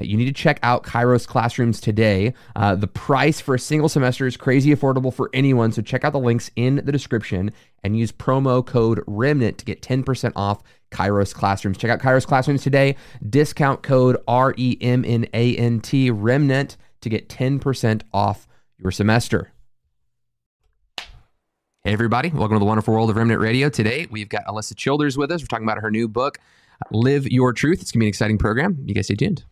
You need to check out Kairos Classrooms today. Uh, the price for a single semester is crazy affordable for anyone, so check out the links in the description and use promo code REMNANT to get 10% off Kairos Classrooms. Check out Kairos Classrooms today. Discount code R E M N A N T REMNANT to get 10% off your semester. Hey, everybody. Welcome to the wonderful world of Remnant Radio. Today, we've got Alisa Childers with us. We're talking about her new book, Live Your Truth. It's going to be an exciting program. You guys stay tuned.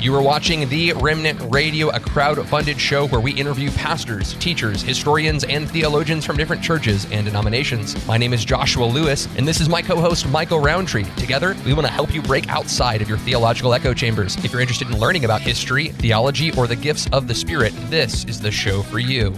You are watching The Remnant Radio, a crowd funded show where we interview pastors, teachers, historians, and theologians from different churches and denominations. My name is Joshua Lewis, and this is my co host, Michael Rowntree. Together, we want to help you break outside of your theological echo chambers. If you're interested in learning about history, theology, or the gifts of the Spirit, this is the show for you.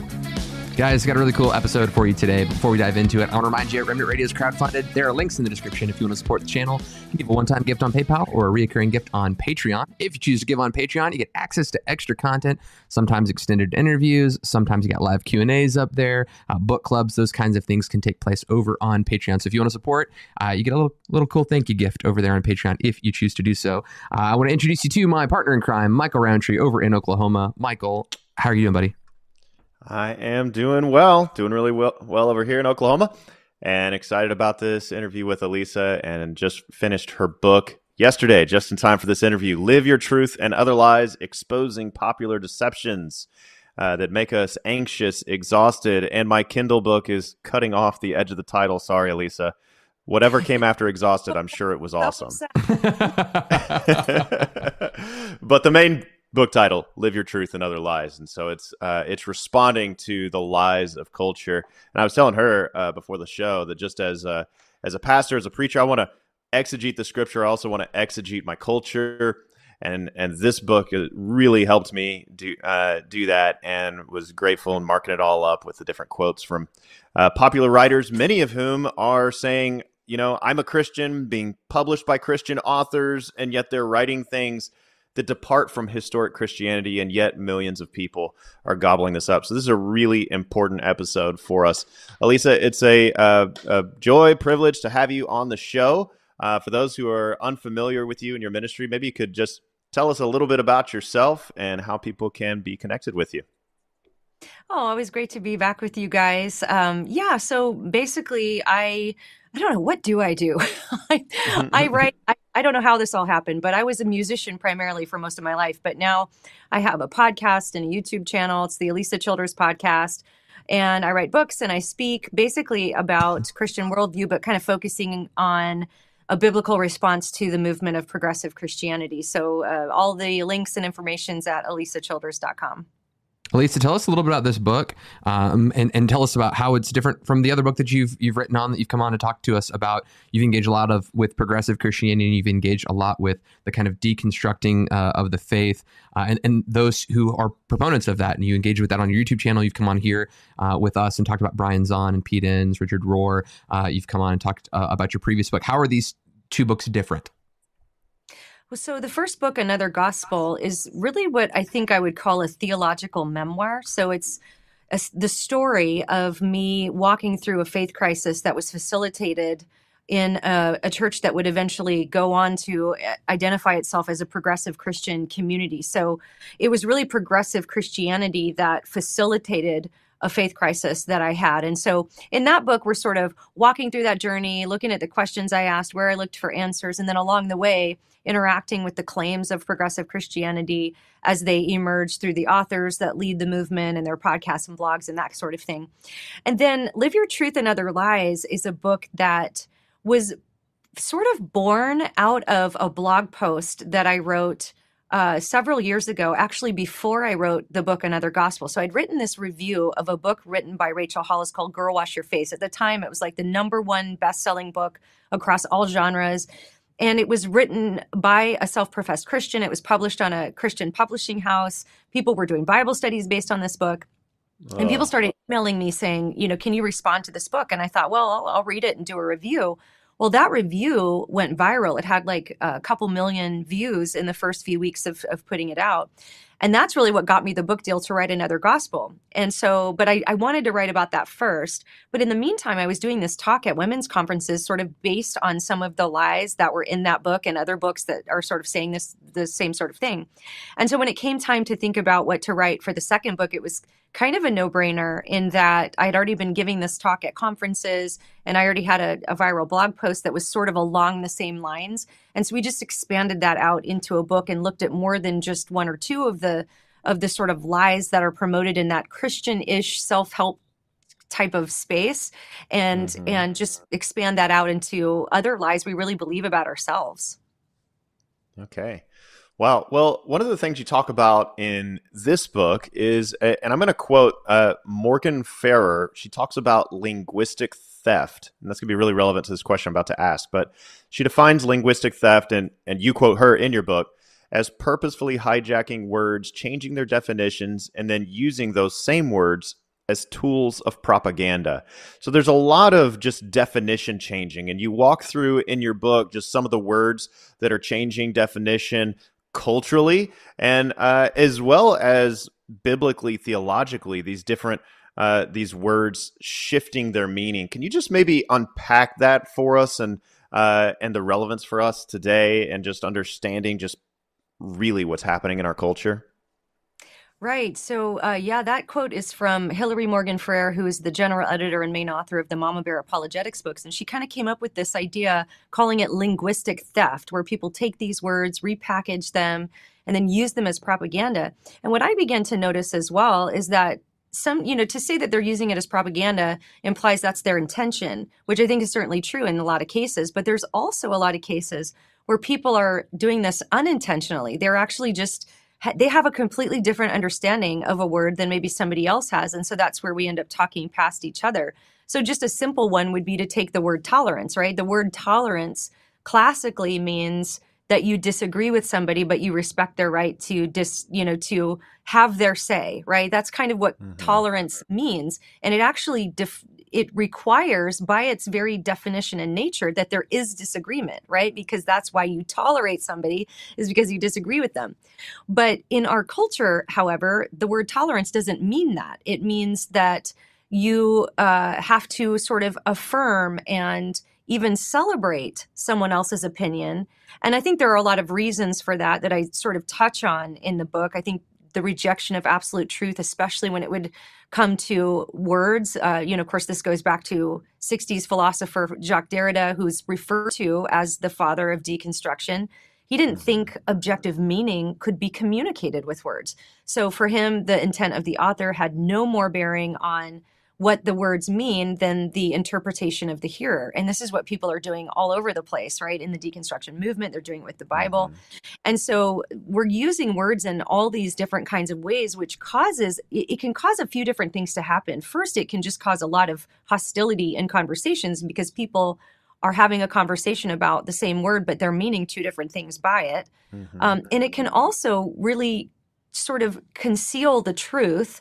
Guys, got a really cool episode for you today. Before we dive into it, I want to remind you Remnant Radio is crowdfunded. There are links in the description if you want to support the channel. You can give a one-time gift on PayPal or a recurring gift on Patreon. If you choose to give on Patreon, you get access to extra content, sometimes extended interviews, sometimes you got live Q&As up there, uh, book clubs, those kinds of things can take place over on Patreon. So if you want to support, uh, you get a little, little cool thank you gift over there on Patreon if you choose to do so. Uh, I want to introduce you to my partner in crime, Michael Rowntree, over in Oklahoma. Michael, how are you doing, buddy? I am doing well, doing really well, well over here in Oklahoma, and excited about this interview with Alisa. And just finished her book yesterday, just in time for this interview. Live Your Truth and Other Lies Exposing Popular Deceptions uh, That Make Us Anxious, Exhausted. And my Kindle book is cutting off the edge of the title. Sorry, Alisa. Whatever came after Exhausted, I'm sure it was awesome. but the main book title live your truth and other lies. And so it's uh, it's responding to the lies of culture. And i was telling her uh, before the show that just as a, as a pastor as a preacher i want to exegete the scripture. I also want to exegete my culture. And and this book really helped me do uh, do that and was grateful and marking it all up with the different quotes from uh, popular writers many of whom are saying you know i'm a christian being published by christian authors and yet they're writing things that depart from historic Christianity, and yet millions of people are gobbling this up. So this is a really important episode for us. Alisa, it's a, uh, a joy, privilege to have you on the show. Uh, for those who are unfamiliar with you and your ministry, maybe you could just tell us a little bit about yourself and how people can be connected with you. Oh, always great to be back with you guys. Um, yeah, so basically, I I don't know what do I do. I, mm-hmm, I, mm-hmm. write. I, I don't know how this all happened, but I was a musician primarily for most of my life. But now I have a podcast and a YouTube channel. It's the Alisa Childers podcast, and I write books and I speak basically about mm-hmm. Christian worldview, but kind of focusing on a biblical response to the movement of progressive Christianity. So uh, all the links and information's at alisachilders.com. Alisa, tell us a little bit about this book, um, and and tell us about how it's different from the other book that you've you've written on that you've come on to talk to us about. You've engaged a lot of with progressive Christianity, and you've engaged a lot with the kind of deconstructing uh, of the faith, uh, and and those who are proponents of that. And you engage with that on your YouTube channel. You've come on here uh, with us and talked about Brian Zahnd and Pete Enns, Richard Rohr. Uh, you've come on and talked uh, about your previous book. How are these two books different? So the first book, Another Gospel, is really what I think I would call a theological memoir. So it's a, the story of me walking through a faith crisis that was facilitated in a, a, church that would eventually go on to uh, identify itself as a progressive Christian community. So it was really progressive Christianity that facilitated a faith crisis that I had. And so in that book, we're sort of walking through that journey, looking at the questions I asked, where I looked for answers, and then along the way, interacting with the claims of progressive Christianity as they emerge through the authors that lead the movement and their podcasts and blogs and that sort of thing. And then Live Your Truth and Other Lies is a book that was sort of born out of a blog post that I wrote uh, several years ago, actually before I wrote the book Another Gospel. So I'd written this review of a book written by Rachel Hollis called Girl Wash Your Face. At the time, it was like the number one best selling book across all genres. And it was written by a self professed Christian. It was published on a Christian publishing house. People were doing Bible studies based on this book. And people started emailing me saying, you know, can you respond to this book? And I thought, well, I'll, I'll read it and do a review. Well, that review went viral. It had like a couple million views in the first few weeks of, of putting it out. And that's really what got me the book deal to write another gospel. And so, but I, I wanted to write about that first. But in the meantime, I was doing this talk at women's conferences, sort of based on some of the lies that were in that book and other books that are sort of saying this, the same sort of thing. And so when it came time to think about what to write for the second book, it was kind of a no brainer in that I'd already been giving this talk at conferences and I already had a, a, viral blog post that was sort of along the same lines. And so we just expanded that out into a book and looked at more than just one or two of the of the sort of lies that are promoted in that Christian-ish self-help type of space and mm-hmm. and just expand that out into other lies we really believe about ourselves. Okay. Wow. Well, one of the things you talk about in this book is, and I'm going to quote uh, Morgan Ferrer. She talks about linguistic theft, and that's going to be really relevant to this question I'm about to ask. But she defines linguistic theft, and and you quote her in your book as purposefully hijacking words, changing their definitions, and then using those same words as tools of propaganda. So there's a lot of just definition changing. And you walk through in your book just some of the words that are changing definition, culturally and uh, as well as biblically theologically these different uh, these words shifting their meaning can you just maybe unpack that for us and uh, and the relevance for us today and just understanding just really what's happening in our culture Right. So, uh, yeah, that quote is from Hillary Morgan Ferrer, who is the general editor and main author of the Mama Bear Apologetics books. And she kind of came up with this idea, calling it linguistic theft, where people take these words, repackage them, and then use them as propaganda. And what I began to notice as well is that some, you know, to say that they're using it as propaganda implies that's their intention, which I think is certainly true in a lot of cases. But there's also a lot of cases where people are doing this unintentionally. They're actually just they have a completely different understanding of a word than maybe somebody else has. And so that's where we end up talking past each other. So just a simple one would be to take the word tolerance, right? The word tolerance classically means that you disagree with somebody but you respect their right to dis you know to have their say right that's kind of what mm-hmm. tolerance means and it actually def- it requires by its very definition and nature that there is disagreement right because that's why you tolerate somebody is because you disagree with them but in our culture however the word tolerance doesn't mean that it means that you uh, have to sort of affirm and even celebrate someone else's opinion. And I think there are a lot of reasons for that that I sort of touch on in the book. I think the rejection of absolute truth, especially when it would come to words. Uh, you know, of course, this goes back to 60s philosopher Jacques Derrida, who's referred to as the father of deconstruction. He didn't mm-hmm. think objective meaning could be communicated with words. So for him, the intent of the author had no more bearing on what the words mean than the interpretation of the hearer. And this is what people are doing all over the place, right? In the deconstruction movement, they're doing it with the Bible. Mm-hmm. And so we're using words in all these different kinds of ways, which causes, it, can cause a few different things to happen. First, it can just cause a lot of hostility in conversations because people are having a conversation about the same word, but they're meaning two different things by it. Mm-hmm. Um, and it can also really sort of conceal the truth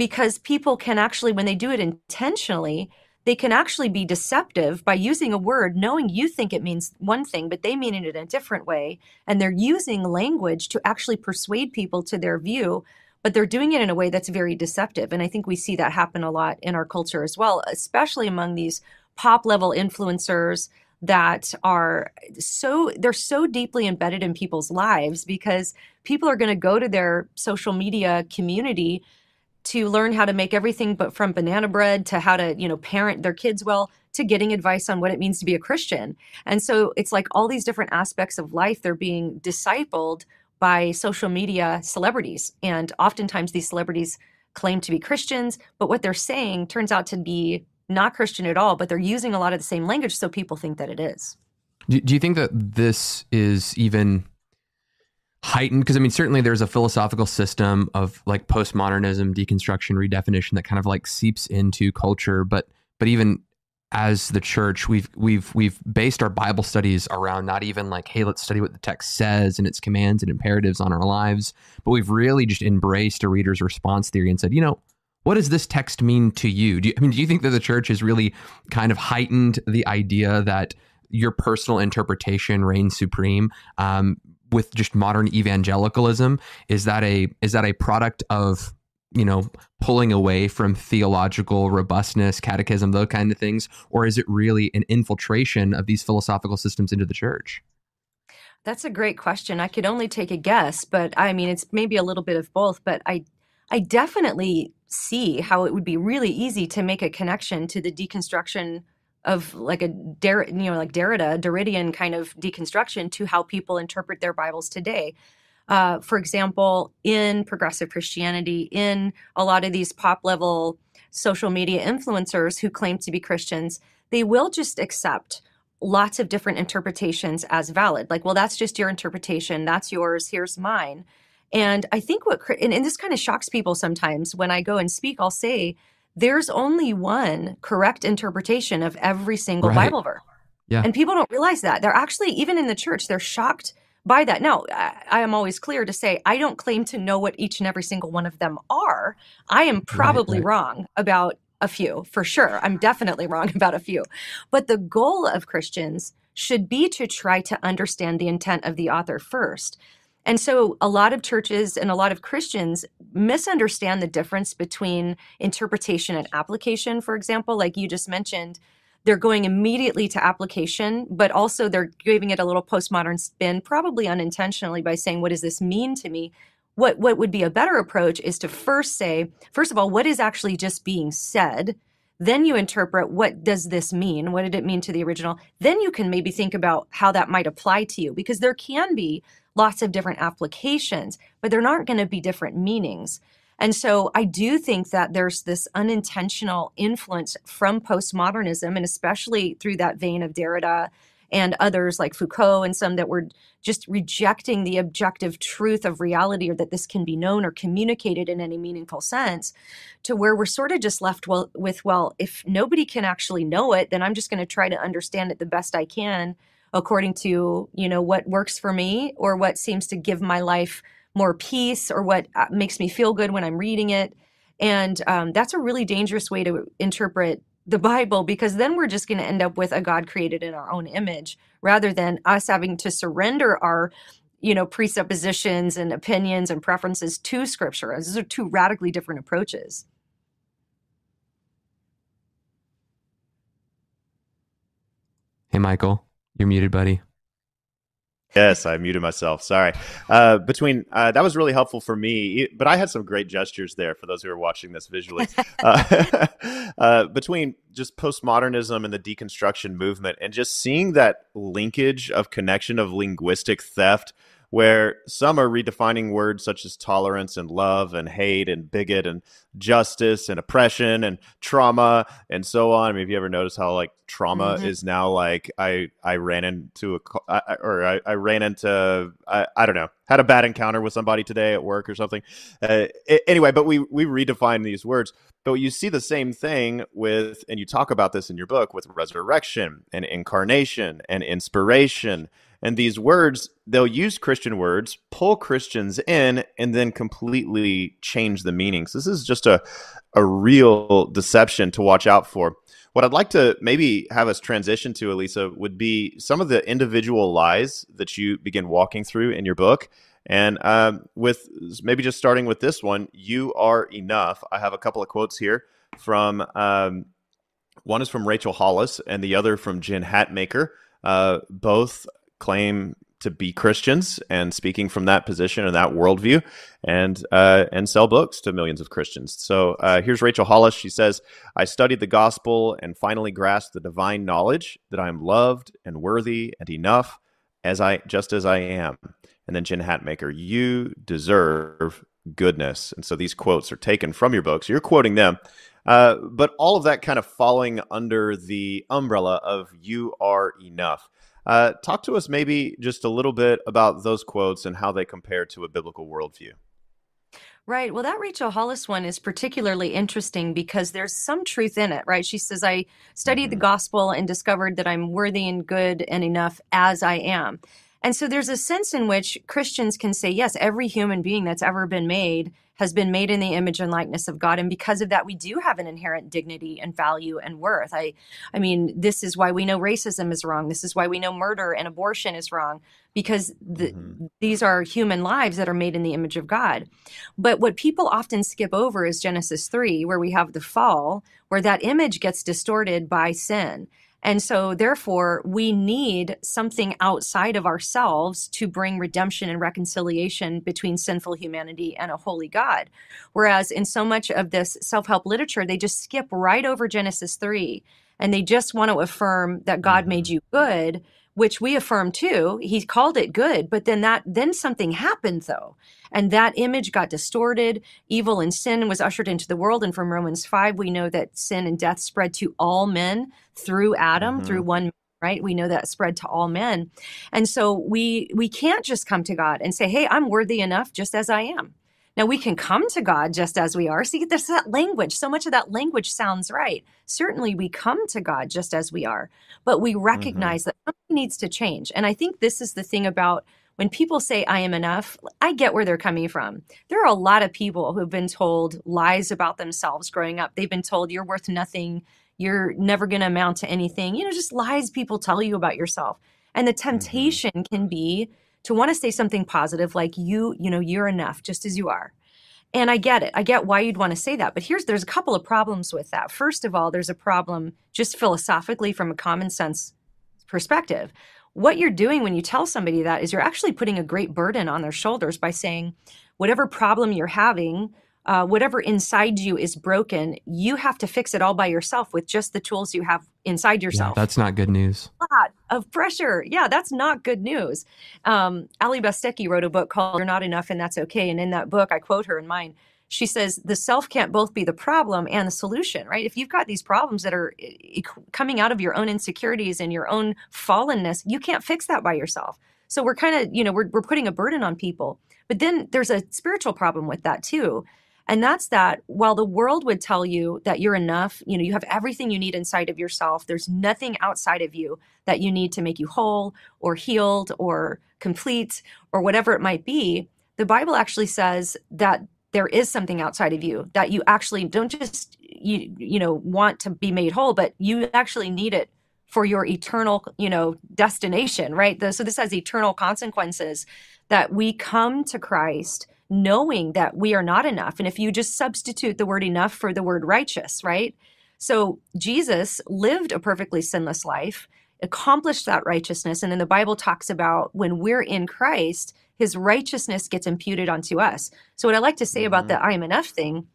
because people can actually, when they do it intentionally, they can actually be deceptive by using a word knowing you think it means one thing, but they mean it in a different way. And they're using language to actually persuade people to their view, but they're doing it in a way that's very deceptive. And I think we see that happen a lot in our culture as well, especially among these pop level influencers that are so they're so deeply embedded in people's lives because people are going to go to their social media community to learn how to make everything but from banana bread to how to you know parent their kids well to getting advice on what it means to be a christian. And so it's like all these different aspects of life they're being discipled by social media celebrities. And oftentimes these celebrities claim to be christians but what they're saying turns out to be not christian at all but they're using a lot of the same language so people think that it is. Do, do you think that this is even heightened because I mean certainly there's a philosophical system of like postmodernism, deconstruction, redefinition that kind of like seeps into culture, but but even as the church we've we've we've based our bible studies around not even like hey let's study what the text says and its commands and imperatives on our lives but we've really just embraced a reader's response theory and said you know what does this text mean to you? Do you, I mean, do you think that the church has really kind of heightened the idea that your personal interpretation reigns supreme um, with just modern evangelicalism? Is that a is that a product of you know pulling away from theological robustness, catechism, those kind of things, or is it really an infiltration of these philosophical systems into the church? That's a great question. I could only take a guess, but I mean, it's maybe a little bit of both. But I, I definitely see how it would be really easy to make a connection to the deconstruction of like a Der- you know like Derrida Derridian kind of deconstruction to how people interpret their Bibles today. Uh, for example, in progressive Christianity, in a lot of these pop level social media influencers who claim to be Christians, they will just accept lots of different interpretations as valid. Like, well, that's just your interpretation. That's yours. Here's mine. And I think what, and, and this kind of shocks people sometimes when I go and speak, I'll say, there's only one correct interpretation of every single right. Bible verse. Yeah. And people don't realize that. They're actually, even in the church, they're shocked by that. Now, I, I am always clear to say I don't claim to know what each and every single one of them are. I am probably right, right. wrong about a few, for sure. I'm definitely wrong about a few. But the goal of Christians should be to try to understand the intent of the author first. And so a lot of churches and a lot of Christians misunderstand the difference between interpretation and application, for example, like you just mentioned. They're going immediately to application, but also they're giving it a little postmodern spin, probably unintentionally, by saying, What does this mean to me? What, what would be a better approach is to first say, first of all, what is actually just being said? Then you interpret what does this mean? What did it mean to the original? Then you can maybe think about how that might apply to you because there can be lots of different applications, but there aren't going to be different meanings. And so I do think that there's this unintentional influence from postmodernism, and especially through that vein of Derrida and others like Foucault and some that were just rejecting the objective truth of reality or that this can be known or communicated in any meaningful sense to where we're sort of just left well, with, well, if nobody can actually know it, then I'm just going to try to understand it the best I can according to you know what works for me or what seems to give my life more peace or what uh, makes me feel good when i'm reading it. And um, that's a really dangerous way to interpret the bible because then we're just going to end up with a god created in our own image rather than us having to surrender our you know presuppositions and opinions and preferences to scripture. Those are two radically different approaches. Hey michael you're muted, buddy. Yes, I muted myself. Sorry. Uh, between uh, that was really helpful for me, but I had some great gestures there for those who are watching this visually. uh, uh, between just postmodernism and the deconstruction movement, and just seeing that linkage of connection of linguistic theft where some are redefining words such as tolerance and love and hate and bigot and justice and oppression and trauma and so on. I mean, have you ever noticed how like trauma mm-hmm. is now like I I ran into a I, or I, I ran into I, I don't know had a bad encounter with somebody today at work or something. Uh, anyway, but we we redefine these words. But you see the same thing with, and you talk about this in your book with resurrection and incarnation and inspiration and these words, they'll use Christian words, pull Christians in, and then completely change the meanings. This is just a, a real deception to watch out for. What I'd like to maybe have us transition to, Alisa, would be some of the individual lies that you begin walking through in your book. And um, with maybe just starting with this one, you are enough. I have a couple of quotes here from um, one is from Rachel Hollis and the other from Jen Hatmaker. Uh, both claim to be Christians and speaking from that position and that worldview, and uh, and sell books to millions of Christians. So uh, here's Rachel Hollis. She says, "I studied the gospel and finally grasped the divine knowledge that I am loved and worthy and enough as I just as I am." And then Jen Hatmaker, "You deserve goodness." And so these quotes are taken from your books. You're quoting them. Uh, but all of that kind of falling under the umbrella of you are enough. Uh, talk to us maybe just a little bit about those quotes and how they compare to a biblical worldview. Right. Well, that Rachel Hollis one is particularly interesting because there's some truth in it, right? She says, I studied mm-hmm. the gospel and discovered that I'm worthy and good and enough as I am. And so there's a sense in which Christians can say, yes, every human being that's ever been made has been made in the image and likeness of God. And because of that, we do have an inherent dignity and value and worth. I, I mean, this is why we know racism is wrong. This is why we know murder and abortion is wrong, because the, mm-hmm. these are human lives that are made in the image of God. But what people often skip over is Genesis 3, where we have the fall, where that image gets distorted by sin. And so, therefore, we need something outside of ourselves to bring redemption and reconciliation between sinful humanity and a holy God. Whereas in so much of this self help literature, they just skip right over Genesis 3 and they just want to affirm that God made mm-hmm. you good which we affirm too. He called it good, but then that then something happened though. And that image got distorted. Evil and sin was ushered into the world. And from Romans 5, we know that sin and death spread to all men through Adam, mm-hmm. through one right we know that spread to all men and so we we can't just come to god and say hey i'm worthy enough just as i am now we can come to God just as we are. See, there's that language. So much of that language sounds right. Certainly we come to God just as we are, but we mm-hmm. recognize mm-hmm. that something needs to change. And I think this is the thing about when people say I am enough, I get where they're coming from. There are a lot of people who've been told lies about themselves growing up. They've been told you're worth nothing, you're never going to amount to anything. You know, just lies people tell you about yourself. And the mm-hmm. temptation mm-hmm. can be to want to say something positive like you, you know, you're enough just as you are. And I get it. I get why you'd want to say that. But here's there's a couple of problems with that. First of all, there's a problem just philosophically from a common sense perspective. What you're doing when you tell somebody that is you're actually putting a great burden on their shoulders by saying whatever problem you're having uh, whatever inside you is broken, you have to fix it all by yourself with just the tools you have inside yourself. Yeah, that's not good news. A lot of pressure. Yeah, that's not good news. Um, Allie Beth Stuckey wrote a book called You're Not Enough and That's Okay. And in that book, I quote her in mine. She says, the self can't both be the problem and the solution, right? If you've got these problems that are coming out of your own insecurities and your own fallenness, you can't fix that by yourself. So we're kind of, you know, we're, we're putting a burden on people. But then there's a spiritual problem with that too and that's that while the world would tell you that you're enough, you know, you have everything you need inside of yourself, there's nothing outside of you that you need to make you whole or healed or complete or whatever it might be. The Bible actually says that there is something outside of you that you actually don't just you you know want to be made whole, but you actually need it for your eternal, you know, destination, right? The, so this has eternal consequences that we come to Christ knowing that we are not enough. And if you just substitute the word enough for the word righteous, right? So Jesus lived a perfectly sinless life, accomplished that righteousness. And then the Bible talks about when we're in Christ, his righteousness gets imputed onto us. So, what I like to say mm-hmm. about the I am enough thing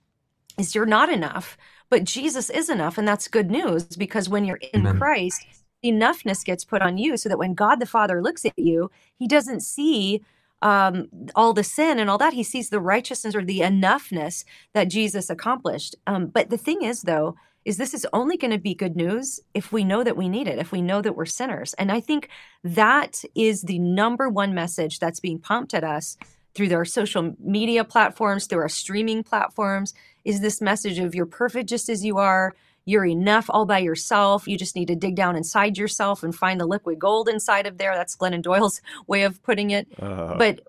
is you're not enough, but Jesus is enough. And that's good news because when you're in Amen. Christ, enoughness gets put on you so that when God the Father looks at you, he doesn't see um, all the sin and all that. He sees the righteousness or the enoughness that Jesus accomplished. Um, but the thing is, though, is this is only going to be good news if we know that we need it, if we know that we're sinners. And I think that is the number one message that's being pumped at us through our social media platforms, through our streaming platforms, is this message of you're perfect just as you are you're enough all by yourself. You just need to dig down inside yourself and find the liquid gold inside of there. That's Glennon Doyle's way of putting it. Uh, but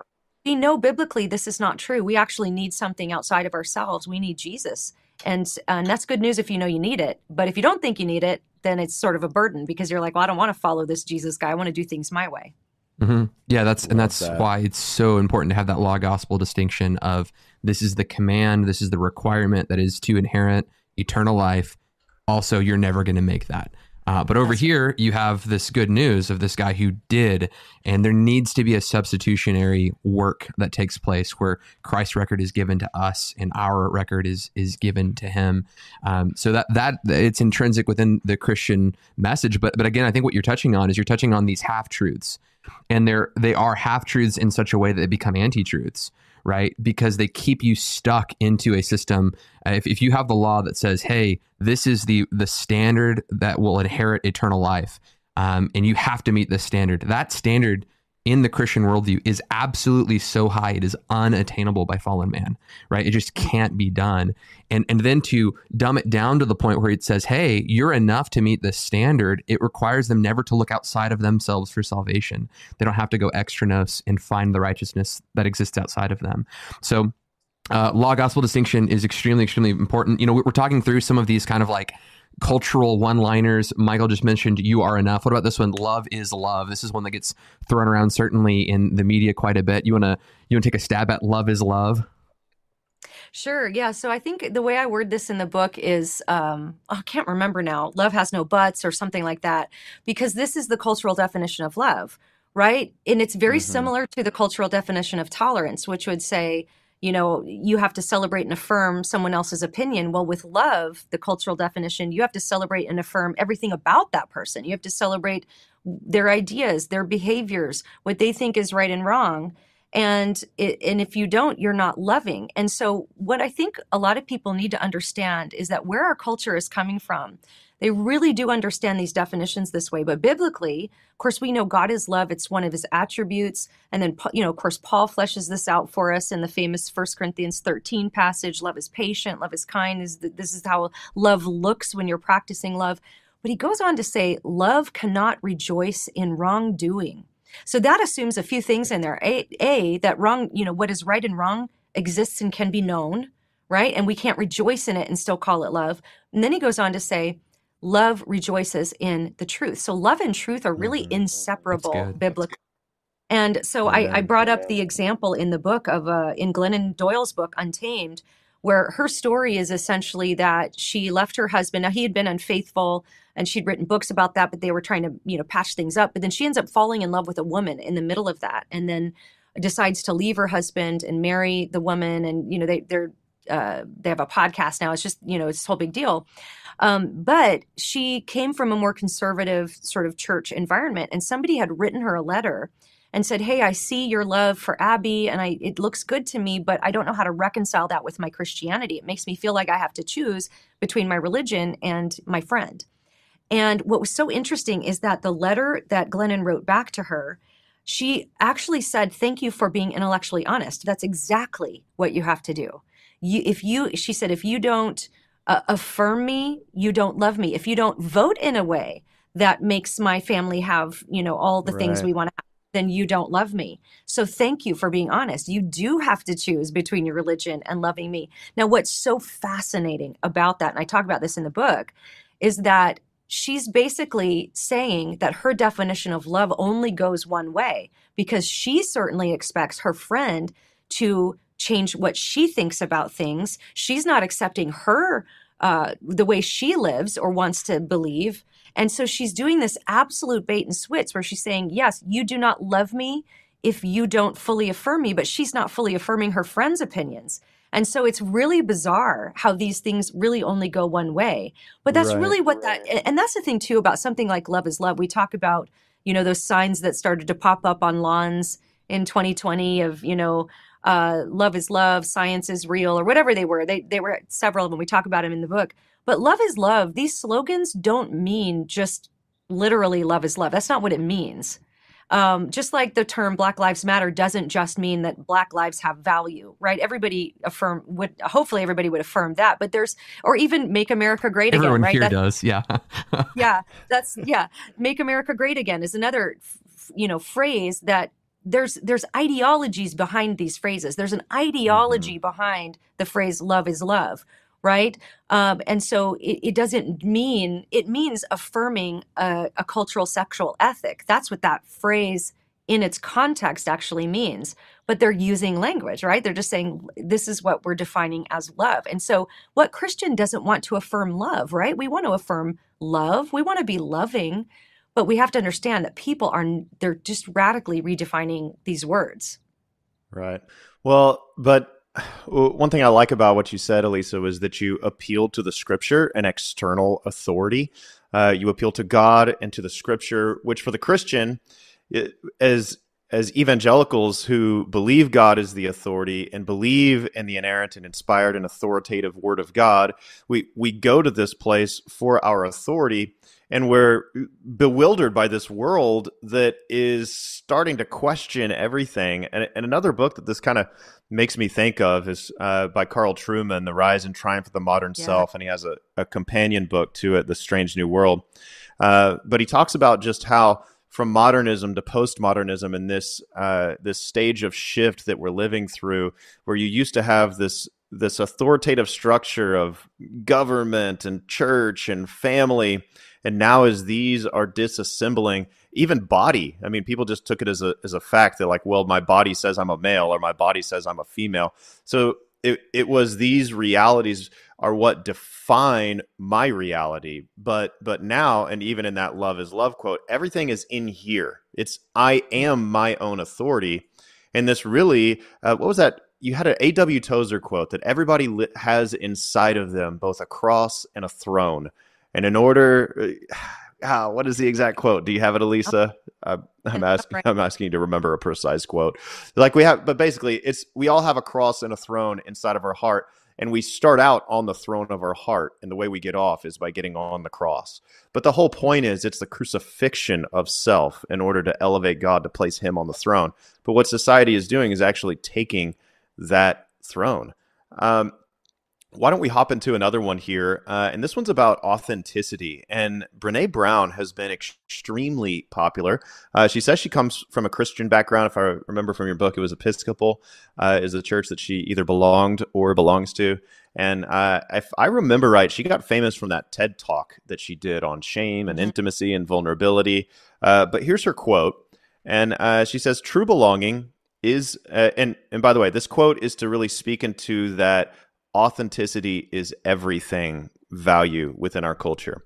we know biblically this is not true. We actually need something outside of ourselves. We need Jesus. And, and that's good news if you know you need it. But if you don't think you need it, then it's sort of a burden because you're like, well, I don't want to follow this Jesus guy. I want to do things my way. Mm-hmm. Yeah, that's and that's that. why it's so important to have that law gospel distinction of this is the command, this is the requirement that is to inherit eternal life also you're never going to make that. Uh, but over here, you have this good news of this guy who did, and there needs to be a substitutionary work that takes place where Christ's record is given to us and our record is is given to Him. Um, so that that it's intrinsic within the Christian message. But but again, I think what you're touching on is you're touching on these half truths, and they're they are half truths in such a way that they become anti truths right? Because they keep you stuck into a system. Uh, if, if you have the law that says, hey, this is the, the standard that will inherit eternal life, um, and you have to meet this standard, that standard in the Christian worldview is absolutely so high it is unattainable by fallen man, right? It just can't be done. And and then to dumb it down to the point where it says, "Hey, you're enough to meet this standard." It requires them never to look outside of themselves for salvation. They don't have to go extra nos and find the righteousness that exists outside of them. So uh, law gospel distinction is extremely extremely important you know we're talking through some of these kind of like cultural one liners michael just mentioned you are enough what about this one love is love this is one that gets thrown around certainly in the media quite a bit you want to you want to take a stab at love is love Sure. Yeah. So I think the way I word this in the book is um, I can't remember now. Love has no buts or something like that, because this is the cultural definition of love, right? And it's very mm-hmm. similar to the cultural definition of tolerance, which would say you know, you have to celebrate and affirm someone else's opinion. Well, with love, the cultural definition, you have to celebrate and affirm everything about that person. You have to celebrate their ideas, their behaviors, what they think is right and wrong. And it, and if you don't, you're not loving. And so, what I think a lot of people need to understand is that where our culture is coming from they really do understand these definitions this way. But biblically, of course, we know God is love. It's one of his attributes. And then, you know, of course, Paul fleshes this out for us in the famous 1 Corinthians 13 passage. Love is patient, love is kind. Is This is how love looks when you're practicing love. But he goes on to say, love cannot rejoice in wrongdoing. So that assumes a few things in there. A, a that wrong, you know, what is right and wrong exists and can be known, right? And we can't rejoice in it and still call it love. And then he goes on to say, love rejoices in the truth. So love and truth are really mm-hmm. inseparable biblically. And so I, I, brought up the example in the book of uh, in Glennon Doyle's book Untamed, where her story is essentially that she left her husband. Now he had been unfaithful, and she'd written books about that, but they were trying to you know patch things up. But then she ends up falling in love with a woman in the middle of that, and then decides to leave her husband and marry the woman. And you know they they're uh, they have a podcast now. It's just you know it's this whole big deal. Um, but she came from a more conservative sort of church environment, and somebody had written her a letter and said, "Hey, I see your love for Abby, and I it looks good to me, but I don't know how to reconcile that with my Christianity. It makes me feel like I have to choose between my religion and my friend." And what was so interesting is that the letter that Glennon wrote back to her, she actually said, "Thank you for being intellectually honest. That's exactly what you have to do." You, if you, she said, if you don't uh, affirm me, you don't love me. If you don't vote in a way that makes my family have, you know, all the right. things we want to have, then you don't love me. So thank you for being honest. You do have to choose between your religion and loving me. Now, what's so fascinating about that, and I talk about this in the book, is that she's basically saying that her definition of love only goes one way because she certainly expects her friend to change what she thinks about things. She's not accepting her uh, the way she lives or wants to believe. And so she's doing this absolute bait and switch where she's saying, Yes, you do not love me if you don't fully affirm me, but she's not fully affirming her friends' opinions. And so it's really bizarre how these things really only go one way. But that's right. really what that, and that's the thing too about something like Love is Love. We talk about, you know, those signs that started to pop up on lawns in 2020 of, you know, uh, love is love, science is real, or whatever they were. They they were several of them. We talk about them in the book. But love is love. These slogans don't mean just literally love is love. That's not what it means. Um, just like the term Black Lives Matter doesn't just mean that Black lives have value, right? Everybody affirm would hopefully everybody would affirm that, but there's or even Make America Great Everyone Again, right? Here that's, does, yeah, yeah. That's yeah. Make America Great Again is another you know phrase that there's there's ideologies behind these phrases. There's an ideology mm-hmm. behind the phrase "love is love," right? Um, and so it, it, doesn't mean it means affirming a, a cultural sexual ethic. That's what that phrase in its context actually means. But they're using language, right? They're just saying this is what we're defining as love. And so, what Christian doesn't want to affirm love, right? We want to affirm love. We want to be loving but we have to understand that people are they're just radically redefining these words right well but one thing i like about what you said Alisa was that you appealed to the scripture and external authority. Uh, you appeal to god and to the scripture which for the christian it, as as evangelicals who believe God is the authority and believe in the inerrant and inspired and authoritative Word of God, we we go to this place for our authority, and we're bewildered by this world that is starting to question everything. And, and another book that this kind of makes me think of is uh, by Carl Trueman, The Rise and Triumph of the Modern yeah. Self, and he has a, a, companion book to it, The Strange New World. Uh, but he talks about just how from modernism to postmodernism and this uh, this stage of shift that we're living through, where you used to have this this authoritative structure of government and church and family, and now as these are disassembling, even body. I mean, people just took it as a as a fact that like, well, my body says I'm a male or my body says I'm a female. So it it was these realities are what define my reality. But but now and even in that love is love quote everything is in here. It's i am my own authority. And this really uh, what was that? You had an A. W. Tozer quote that everybody li- has inside of them both a cross and a throne. And in order uh, what is the exact quote? Do you have it Alisa? Uh, i'm asking i'm asking you to remember a precise quote. Like we have but basically it's we all have a cross and a throne inside of our heart and we start out on the throne of our heart and the way we get off is by getting on the cross. But the whole point is it's the crucifixion of self in order to elevate god to place him on the throne. But what society is doing is actually taking that throne. Um, why don't we hop into another one here? Uh, and this one's about authenticity. And Brene Brown has been extremely popular. Uh, she says she comes from a Christian background. If I remember from your book, it was Episcopal, uh, is a church that she either belonged or belongs to. And uh, if I remember right, she got famous from that TED talk that she did on shame and mm-hmm. intimacy and vulnerability. Uh, but here's her quote. And uh, she says, True belonging is, and, and by the way, this quote is to really speak into that authenticity is everything value within our culture.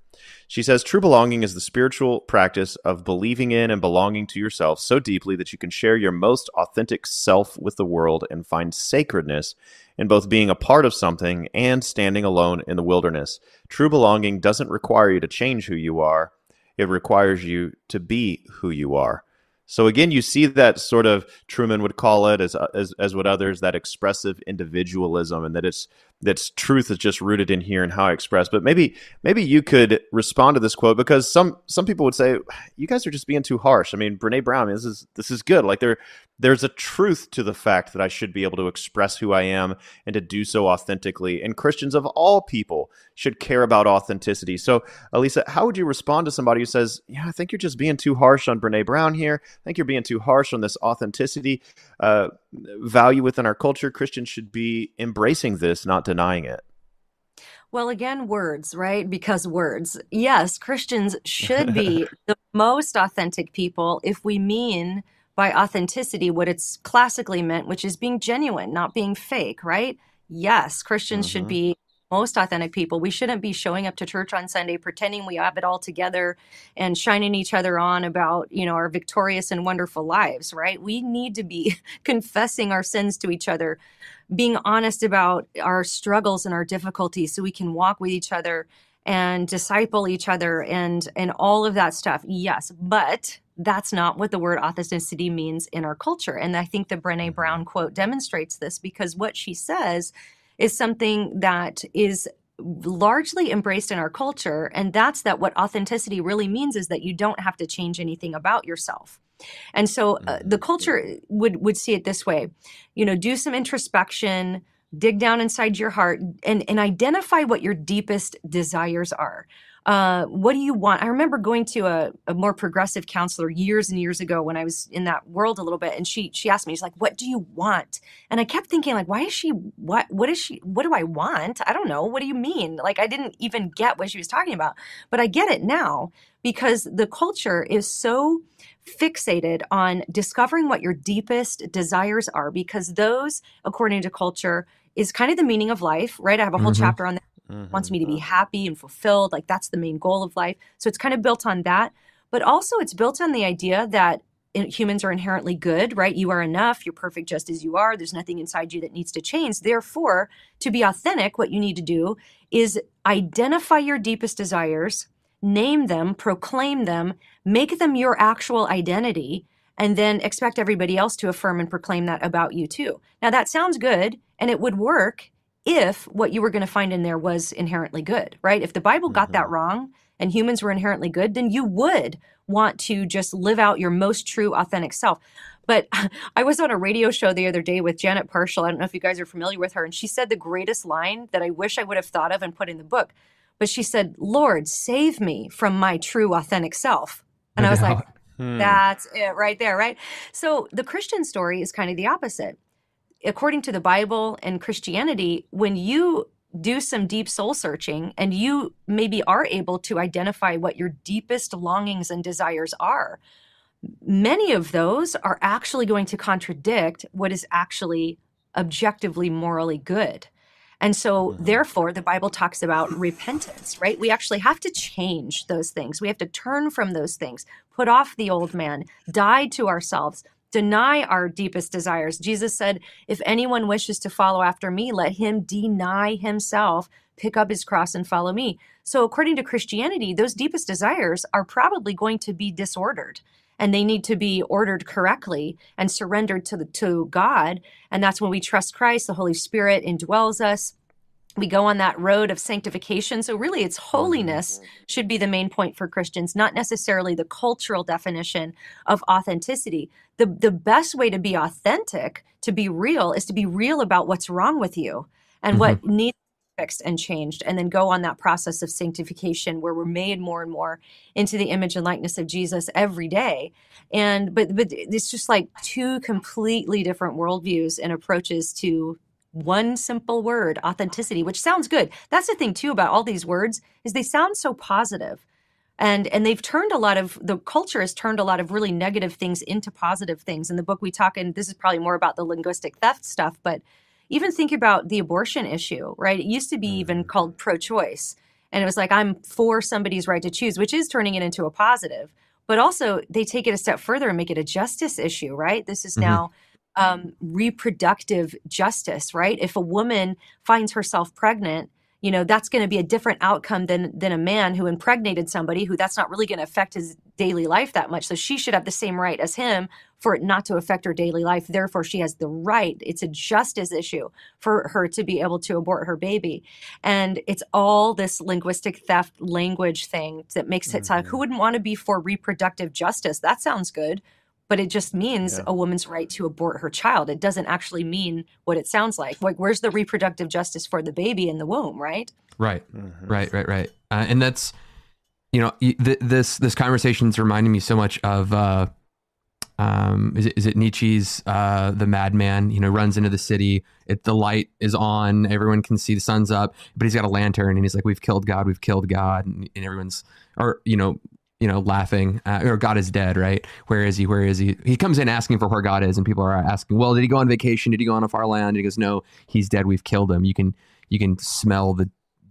She says true belonging is the spiritual practice of believing in and belonging to yourself so deeply that you can share your most authentic self with the world and find sacredness in both being a part of something and standing alone in the wilderness. True belonging doesn't require you to change who you are, it requires you to be who you are. So again, you see that sort of Trueman would call it, as as as would others, that expressive individualism, and that it's that's truth is just rooted in here and how I express. But maybe maybe you could respond to this quote because some some people would say you guys are just being too harsh. I mean, Brene Brown, this is this is good. Like there there's a truth to the fact that I should be able to express who I am and to do so authentically. And Christians of all people should care about authenticity. So, Alisa, how would you respond to somebody who says, Yeah, I think you're just being too harsh on Brene Brown here. I think you're being too harsh on this authenticity uh, value within our culture. Christians should be embracing this, not denying it. Well, again, words, right? Because words. Yes, Christians should be the most authentic people if we mean by authenticity what it's classically meant, which is being genuine, not being fake, right? Yes, Christians mm-hmm. should be most authentic people. We shouldn't be showing up to church on Sunday pretending we have it all together and shining each other on about, you know, our victorious and wonderful lives, right? We need to be confessing our sins to each other, being honest about our struggles and our difficulties so we can walk with each other and disciple each other and and all of that stuff. Yes, but that's not what the word authenticity means in our culture. And I think the Brene mm-hmm. Brown quote demonstrates this because what she says is something that is largely embraced in our culture. And that's that what authenticity really means is that you don't have to change anything about yourself. And so uh, the mm-hmm. culture would, would see it this way you know, do some introspection, dig down inside your heart, and, and identify what your deepest desires are uh, what do you want? I remember going to a, a, more progressive counselor years and years ago when I was in that world a little bit, and she she asked me, she's like, "What do you want?" And I kept thinking, like, why is she? What what is she? What do I want? I don't know. What do you mean? Like, I didn't even get what she was talking about, but I get it now because the culture is so fixated on discovering what your deepest desires are because those according to culture is kind of the meaning of life right i have a whole mm-hmm. chapter on that mm-hmm. wants me to be happy and fulfilled. Like that's the main goal of life. So it's kind of built on that. But also, it's built on the idea that humans are inherently good, right? You are enough. You're perfect just as you are. There's nothing inside you that needs to change. Therefore, to be authentic, what you need to do is identify your deepest desires, name them, proclaim them, make them your actual identity, and then expect everybody else to affirm and proclaim that about you too. Now, that sounds good and it would work if what you were going to find in there was inherently good, right? If the Bible got mm-hmm. that wrong and humans were inherently good, then you would want to just live out your most true, authentic self. But I was on a radio show the other day with Janet Parshall. I don't know if you guys are familiar with her. And she said the greatest line that I wish I would have thought of and put in the book. But she said, Lord, save me from my true, authentic self. And I was like, hmm. that's it right there, right? So the Christian story is kind of the opposite. According to the Bible and Christianity, when you do some deep soul searching and you maybe are able to identify what your deepest longings and desires are, many of those are actually going to contradict what is actually objectively morally good. And so, mm-hmm. therefore, the Bible talks about repentance, right? We actually have to change those things. We have to turn from those things, put off the old man, die to ourselves, deny our deepest desires. Jesus said, If anyone wishes to follow after me, let him deny himself, pick up his cross, and follow me. So, according to Christianity, those deepest desires are probably going to be disordered and they need to be ordered correctly and surrendered to the, to God. And that's when we trust Christ, the Holy Spirit indwells us. We go on that road of sanctification. So, really, it's holiness should be the main point for Christians, not necessarily the cultural definition of authenticity. The, the best way to be authentic, to be real, is to be real about what's wrong with you and mm-hmm. what needs fixed and changed and then go on that process of sanctification where we're made more and more into the image and likeness of Jesus every day and but but it's just like two completely different worldviews and approaches to one simple word authenticity which sounds good that's the thing too about all these words is they sound so positive and and they've turned a lot of the culture has turned a lot of really negative things into positive things in the book we talk and this is probably more about the linguistic theft stuff but even think about the abortion issue, right? It used to be even mm-hmm. called pro choice. And it was like, I'm for somebody's right to choose, which is turning it into a positive. But also, they take it a step further and make it a justice issue, right? This is mm-hmm. Um, reproductive justice, right? If a woman finds herself pregnant, you know that's going to be a different outcome than than a man who impregnated somebody who that's not really going to affect his daily life that much. So she should have the same right as him for it not to affect her daily life. Therefore she has the right it's a justice issue for her to be able to abort her baby. And it's all this linguistic theft language thing that makes it mm-hmm. sound who wouldn't want to be for reproductive justice? That sounds good but it just means yeah. a woman's right to abort her child. It doesn't actually mean what it sounds like. Like, where's the reproductive justice for the baby in the womb, right? Right, mm-hmm. right, right, right. Uh, and that's, you know, th- this this conversation is reminding me so much of. Uh, um, is it, is it Nietzsche's uh, The Madman? You know, runs into the city. It, the light is on. Everyone can see the sun's up, but he's got a lantern and he's like, "We've killed God. We've killed God." And, and everyone's, or you know, you know, laughing, uh, or God is dead, right? Where is he? Where is he? He comes in asking for where God is, and people are asking, well, did he go on vacation? Did he go on a far land? And he goes, no, he's dead. We've killed him. You can you can smell the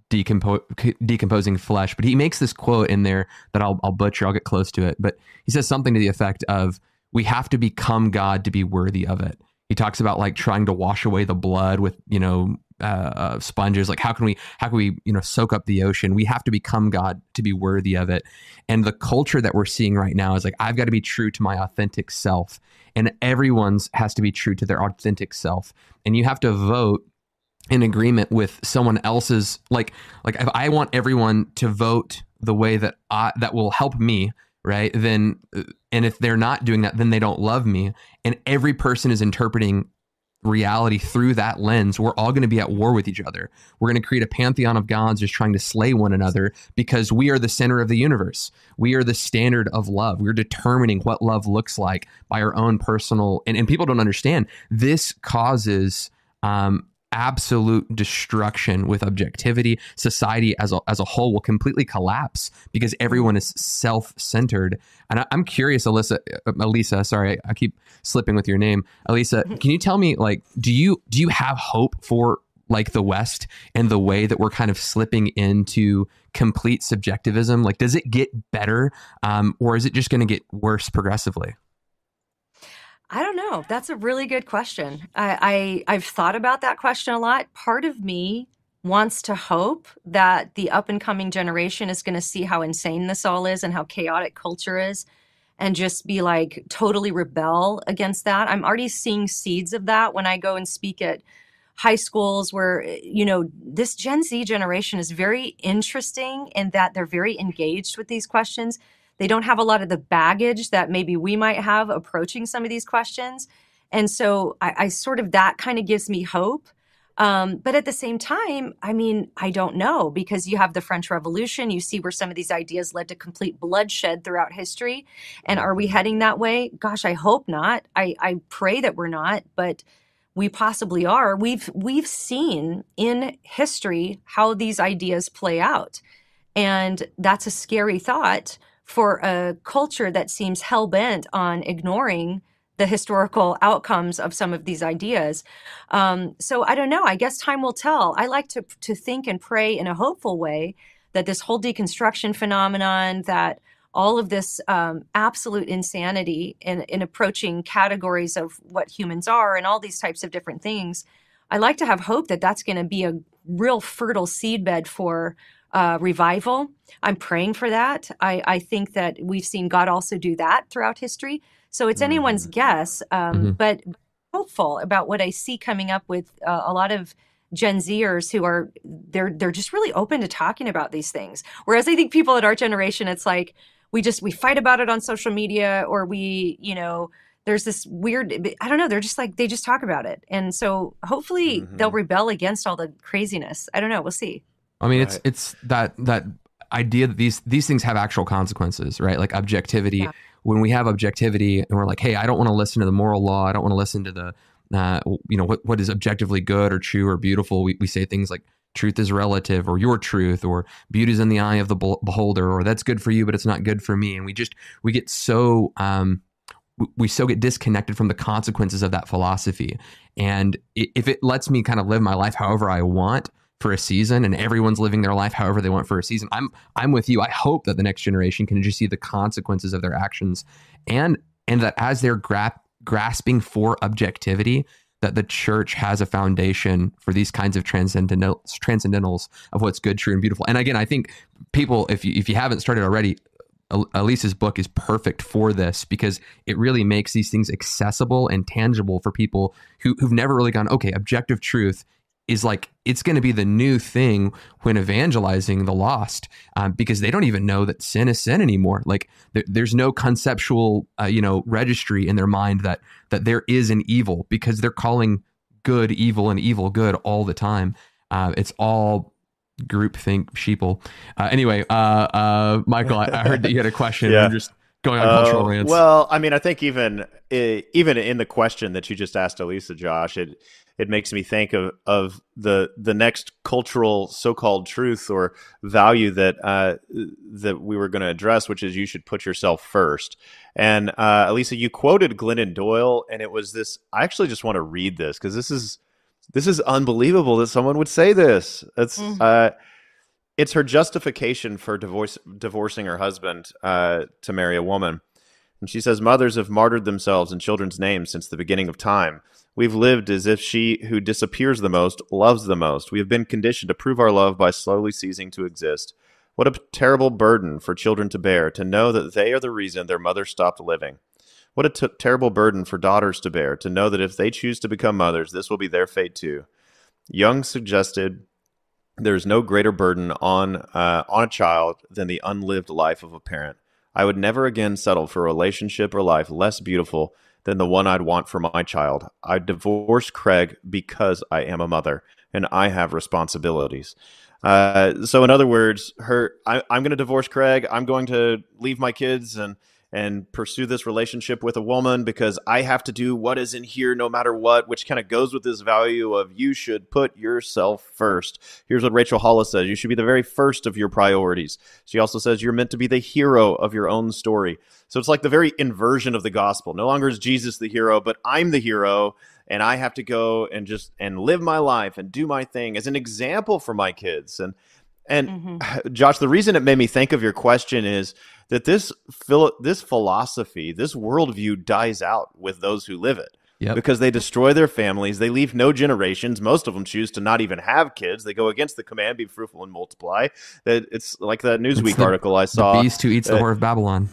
decompo- decomposing flesh. But he makes this quote in there that I'll, I'll butcher. I'll get close to it. But he says something to the effect of, we have to become God to be worthy of it. He talks about like trying to wash away the blood with, you know, uh, uh, sponges. Like how can we how can we you know soak up the ocean? We have to become God to be worthy of it. And the culture that we're seeing right now is like I've got to be true to my authentic self, and everyone's has to be true to their authentic self. And you have to vote in agreement with someone else's like like if I want everyone to vote the way that I, that will help me right then uh, and if they're not doing that then they don't love me and every person is interpreting reality through that lens, we're all going to be at war with each other. We're going to create a pantheon of gods just trying to slay one another because we are the center of the universe. We are the standard of love. We're determining what love looks like by our own personal, and, and people don't understand this causes um, absolute destruction with objectivity. Society as a, as a whole will completely collapse because everyone is self centered. And I, am curious, Alyssa, uh, Alisa, sorry, I keep slipping with your name, Alisa. Mm-hmm. Can you tell me, like, do you do you have hope for like the West and the way that we're kind of slipping into complete subjectivism? Like, does it get better, um, or is it just going to get worse progressively? I don't know. That's a really good question. I, I I've thought about that question a lot. Part of me wants to hope that the up and coming generation is going to see how insane this all is and how chaotic culture is and just be like totally rebel against that. I'm already seeing seeds of that when I go and speak at high schools where you know this Gen Z generation is very interesting in that they're very engaged with these questions. They don't have a lot of the baggage that maybe we might have approaching some of these questions. And so I, I sort of that kind of gives me hope. Um, but at the same time, I mean, I don't know because you have the French Revolution. You see where some of these ideas led to complete bloodshed throughout history. And are we heading that way? Gosh, I hope not. I, I pray that we're not, but we possibly are. We've we've seen in history how these ideas play out. And that's a scary thought for a culture that seems hell bent on ignoring the historical outcomes of some of these ideas. Um, so I don't know. I guess time will tell. I like to to think and pray in a hopeful way that this whole deconstruction phenomenon, that all of this um, absolute insanity in, in approaching categories of what humans are and all these types of different things. I like to have hope that that's going to be a real fertile seedbed for uh, revival. I'm praying for that. I, I, think that we've seen God also do that throughout history. So it's mm-hmm. anyone's guess, um, mm-hmm. but hopeful about what I see coming up with uh, a lot of Gen Zers who are they're they're just really open to talking about these things. Whereas I think people at our generation, it's like we just we fight about it on social media, or we you know there's this weird i don't know they're just like they just talk about it and so hopefully mm-hmm. they'll rebel against all the craziness i don't know we'll see I mean, right. it's it's that that idea that these these things have actual consequences, right? Like objectivity. Yeah. When we have objectivity and we're like, hey, I don't want to listen to the moral law. I don't want to listen to the, uh, you know, what what is objectively good or true or beautiful. We we say things like truth is relative or your truth or beauty is in the eye of the beholder or that's good for you but it's not good for me and we just we get so um we so get disconnected from the consequences of that philosophy and if it lets me kind of live my life however i want for a season and everyone's living their life however they want for a season. I'm I'm with you. I hope that the next generation can just see the consequences of their actions and and that as they're gra- grasping for objectivity that the church has a foundation for these kinds of transcendental transcendentals of what's good, true, and beautiful. And again, I think people, if you, if you haven't started already, Elise's book is perfect for this because it really makes these things accessible and tangible for people who, who've never really gone, okay, objective truth is like it's going to be the new thing when evangelizing the lost um, because they don't even know that sin is sin anymore. Like there, there's no conceptual uh, you know registry in their mind that that there is an evil because they're calling good evil and evil good all the time. Uh, it's all group think sheeple. Uh, anyway uh, uh, michael I, I, heard that you had a question. Yeah. i'm just going on cultural uh, rants. well i mean i think even even in the question that you just asked Alisa josh it it makes me think of of the the next cultural so-called truth or value that uh, that we were going to address, which is you should put yourself first. And uh, Alisa, you quoted Glennon Doyle, and it was this. I actually just want to read this because this is this is unbelievable that someone would say this. It's mm-hmm. uh, it's her justification for divorce divorcing her husband uh, to marry a woman. And she says, Mothers have martyred themselves in children's names since the beginning of time. We've lived as if she who disappears the most loves the most. We have been conditioned to prove our love by slowly ceasing to exist. What a terrible burden for children to bear to know that they are the reason their mother stopped living. What a t- terrible burden for daughters to bear to know that if they choose to become mothers, this will be their fate too. Young suggested there is no greater burden on uh, on a child than the unlived life of a parent. I would never again settle for a relationship or life less beautiful than the one I'd want for my child. I divorced Craig because I am a mother and I have responsibilities. Uh, so, in other words, her I, I'm going to divorce Craig. I'm going to leave my kids and and pursue this relationship with a woman because I have to do what is in here no matter what, which kind of goes with this value of you should put yourself first. Here's what Rachel Hollis says you should be the very first of your priorities. She also says you're meant to be the hero of your own story. So it's like the very inversion of the gospel. No longer is Jesus the hero, but I'm the hero and I have to go and just and live my life and do my thing as an example for my kids. And and mm-hmm. Josh, the reason it made me think of your question is that this phil- this philosophy, this worldview dies out with those who live it. Yep. Because they destroy their families, they leave no generations. Most of them choose to not even have kids. They go against the command: "Be fruitful and multiply." That it's like that Newsweek the, article I saw. The beast who eats uh, the whore of Babylon.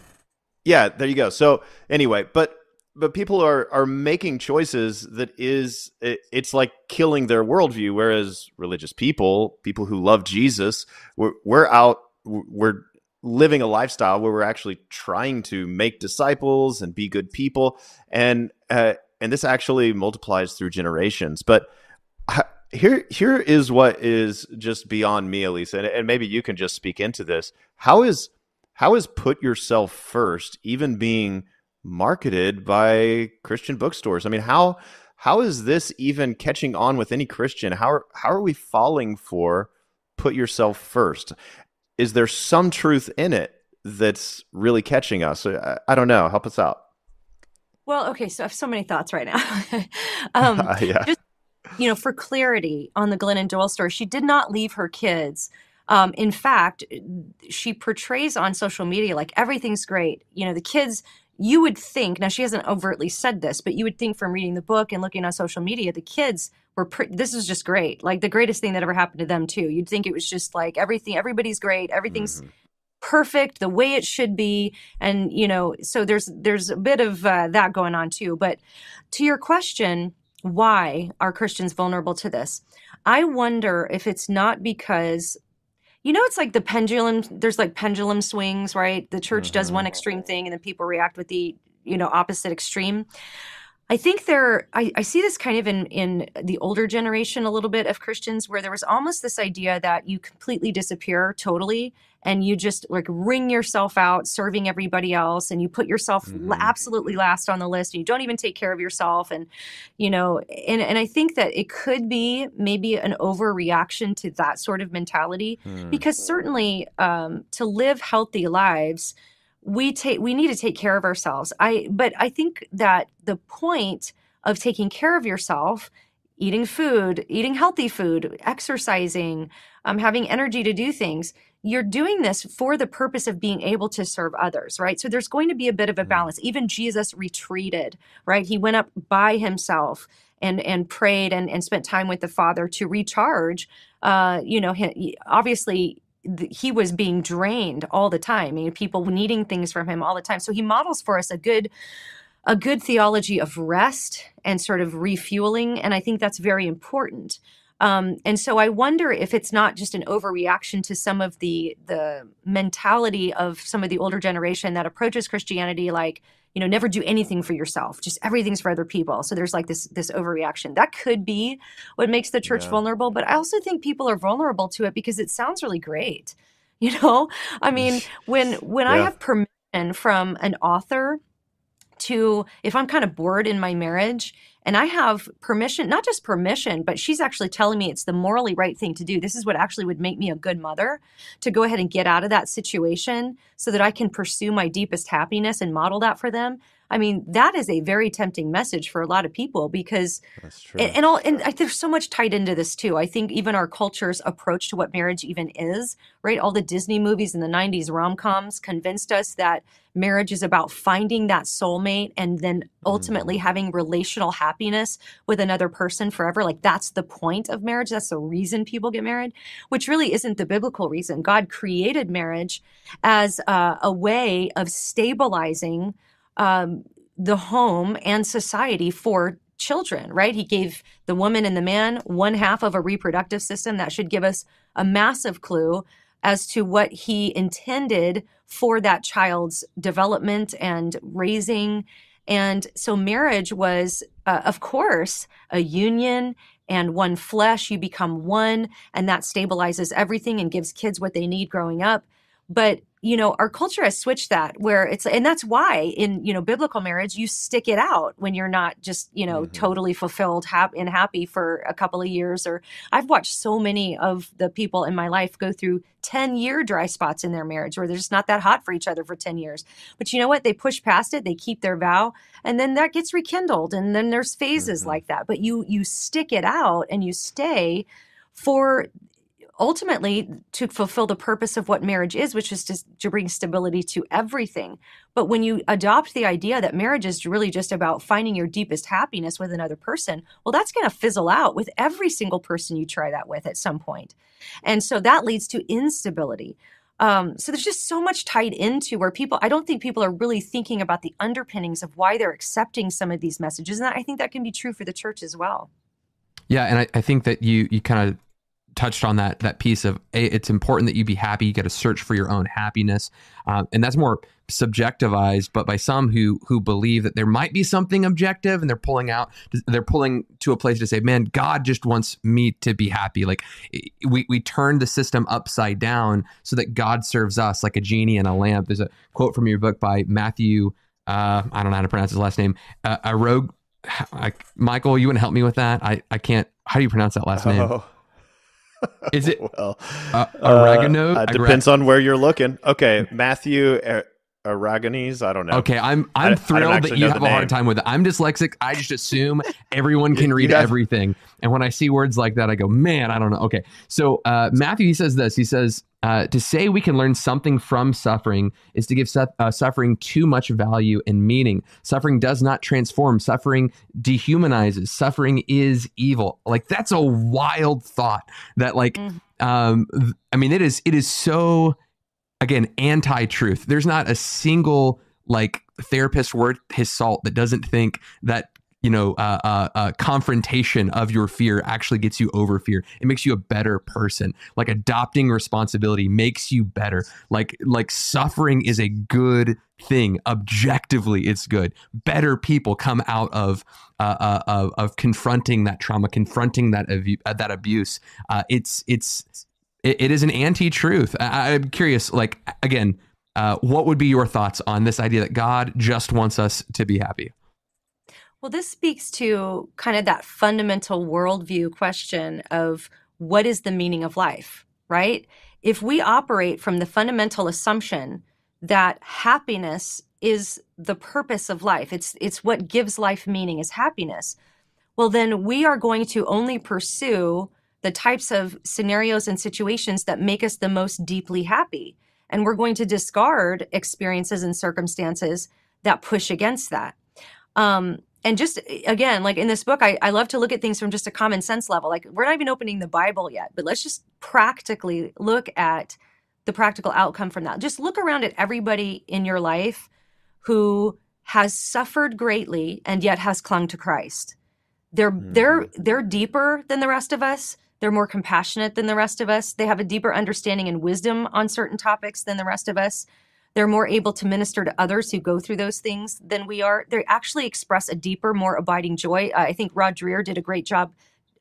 Yeah, there you go. So anyway, but but people are are making choices that is it, it's like killing their worldview. Whereas religious people, people who love Jesus, we're, we're out, we're living a lifestyle where we're actually trying to make disciples and be good people, and uh, and this actually multiplies through generations. But here here is what is just beyond me, Alisa, and, and maybe you can just speak into this. How is how is put yourself first even being marketed by Christian bookstores? I mean, how how is this even catching on with any Christian? How are, how are we falling for put yourself first? Is there some truth in it that's really catching us? I, I don't know. Help us out. Well, okay, so I have so many thoughts right now. um, yeah. Just, you know, for clarity on the Glennon Doyle story, she did not leave her kids um, in fact, she portrays on social media like everything's great. You know, the kids, you would think, now she hasn't overtly said this, but you would think from reading the book and looking on social media, the kids were, pre- this is just great. Like the greatest thing that ever happened to them, too. You'd think it was just like everything, everybody's great, everything's. Mm-hmm perfect the way it should be and you know so there's there's a bit of uh, that going on too but to your question why are christians vulnerable to this i wonder if it's not because you know it's like the pendulum there's like pendulum swings right the church mm-hmm. does one extreme thing and then people react with the you know opposite extreme I think there, I, I, see this kind of in in the older generation a little bit of Christians, where there was almost this idea that you completely disappear totally, and you just like wring yourself out serving everybody else, and you put yourself mm-hmm. absolutely last on the list, and you don't even take care of yourself, and you know, and and I think that it could be maybe an overreaction to that sort of mentality, mm-hmm. because certainly um, to live healthy lives we take we need to take care of ourselves. I but i think that the point of taking care of yourself eating food eating healthy food exercising um, having energy to do things you're doing this for the purpose of being able to serve others right? So there's going to be a bit of a mm-hmm. balance. Even jesus retreated right? He went up by himself and and prayed and, and spent time with the father to recharge uh, you know he, obviously he was being drained all the time. I mean, people needing things from him all the time. So he models for us a good a good theology of rest and sort of refueling, and I think that's very important. Um, and so I wonder if it's not just an overreaction to some of the the mentality of some of the older generation that approaches Christianity like you know never do anything for yourself just everything's for other people so there's like this this overreaction that could be what makes the church yeah. vulnerable but i also think people are vulnerable to it because it sounds really great you know i mean when when yeah. i have permission from an author to if i'm kind of bored in my marriage and I have permission, not just permission, but she's actually telling me it's the morally right thing to do. This is what actually would make me a good mother to go ahead and get out of that situation so that I can pursue my deepest happiness and model that for them. I mean, that is a very tempting message for a lot of people because That's true. And, and all and I, there's so much tied into this too. I think even our culture's approach to what marriage even is, right? All the Disney movies in the 90s rom-coms convinced us that marriage is about finding that soulmate and then ultimately mm. having relational happiness with another person forever. Like that's the point of marriage. That's the reason people get married, which really isn't the biblical reason. God created marriage as uh, a way of stabilizing um, the home and society for children, right? He gave the woman and the man one half of a reproductive system that should give us a massive clue as to what he intended for that child's development and raising. And so marriage was, uh, of course, a union and one flesh. You become one, and that stabilizes everything and gives kids what they need growing up. But you know our culture has switched that where it's and that's why in you know biblical marriage you stick it out when you're not just you know mm-hmm. totally fulfilled happy and happy for a couple of years or i've watched so many of the people in my life go through 10 year dry spots in their marriage where they're just not that hot for each other for 10 years but you know what they push past it they keep their vow and then that gets rekindled and then there's phases mm-hmm. like that but you you stick it out and you stay for ultimately to fulfill the purpose of what marriage is, which is to, to bring stability to everything. But when you adopt the idea that marriage is really just about finding your deepest happiness with another person, well, that's going to fizzle out with every single person you try that with at some point. And so that leads to instability. Um, so there's just so much tied into where people, I don't think people are really thinking about the underpinnings of why they're accepting some of these messages. And I think that can be true for the church as well. Yeah, and I, I think that you you kind of touched on that that piece of it's important that you be happy. You got to search for your own happiness, uh, and that's more subjectivized, but by some who who believe that there might be something objective, and they're pulling out, they're pulling to a place to say, "Man, God just wants me to be happy." Like we we turn the system upside down so that God serves us like a genie in a lamp. There's a quote from your book by Matthew. Uh, I don't know how to pronounce his last name. Uh, a rogue. I, Michael, you to help me with that? I, I can't. How do you pronounce that last name? Is it well uh, oregano? Uh, depends on where you're looking. Okay, Matthew Aragonese. I don't know. Okay, I'm I'm I, thrilled I that you have a hard time with it. I'm dyslexic. I just assume everyone can read everything, and when I see words like that, I go, man, I don't know. Okay, so uh, Matthew he says this. He says uh, to say we can learn something from suffering is to give su- uh, suffering too much value and meaning. Suffering does not transform. Suffering dehumanizes. Suffering is evil. Like that's a wild thought. That like, mm. um, I mean, it is. It is so again anti-truth. There's not a single like therapist worth his salt that doesn't think that you know uh, uh, uh, confrontation of your fear actually gets you over fear. It makes you a better person. Like adopting responsibility makes you better. Like like suffering is a good thing. Objectively it's good. Better people come out of uh, uh, of, of confronting that trauma confronting that abu- that abuse. Uh, it's it's it, it is an anti-truth. I, am curious, like again, uh, what would be your thoughts on this idea that God just wants us to be happy? Well, this speaks to kind of that fundamental worldview question of what is the meaning of life, right? If we operate from the fundamental assumption that happiness is the purpose of life, it's it's what gives life meaning is happiness. Well, then we are going to only pursue the types of scenarios and situations that make us the most deeply happy. And we're going to discard experiences and circumstances that push against that. Um, and just again, like in this book, I, I love to look at things from just a common sense level. Like we're not even opening the Bible yet, but let's just practically look at the practical outcome from that. Just look around at everybody in your life who has suffered greatly and yet has clung to Christ. They're mm-hmm. they're they're deeper than the rest of us. They're more compassionate than the rest of us. They have a deeper understanding and wisdom on certain topics than the rest of us. They're more able to minister to others who go through those things than we are. They actually express a deeper, more abiding joy. Uh, I think Rod Dreher did a great job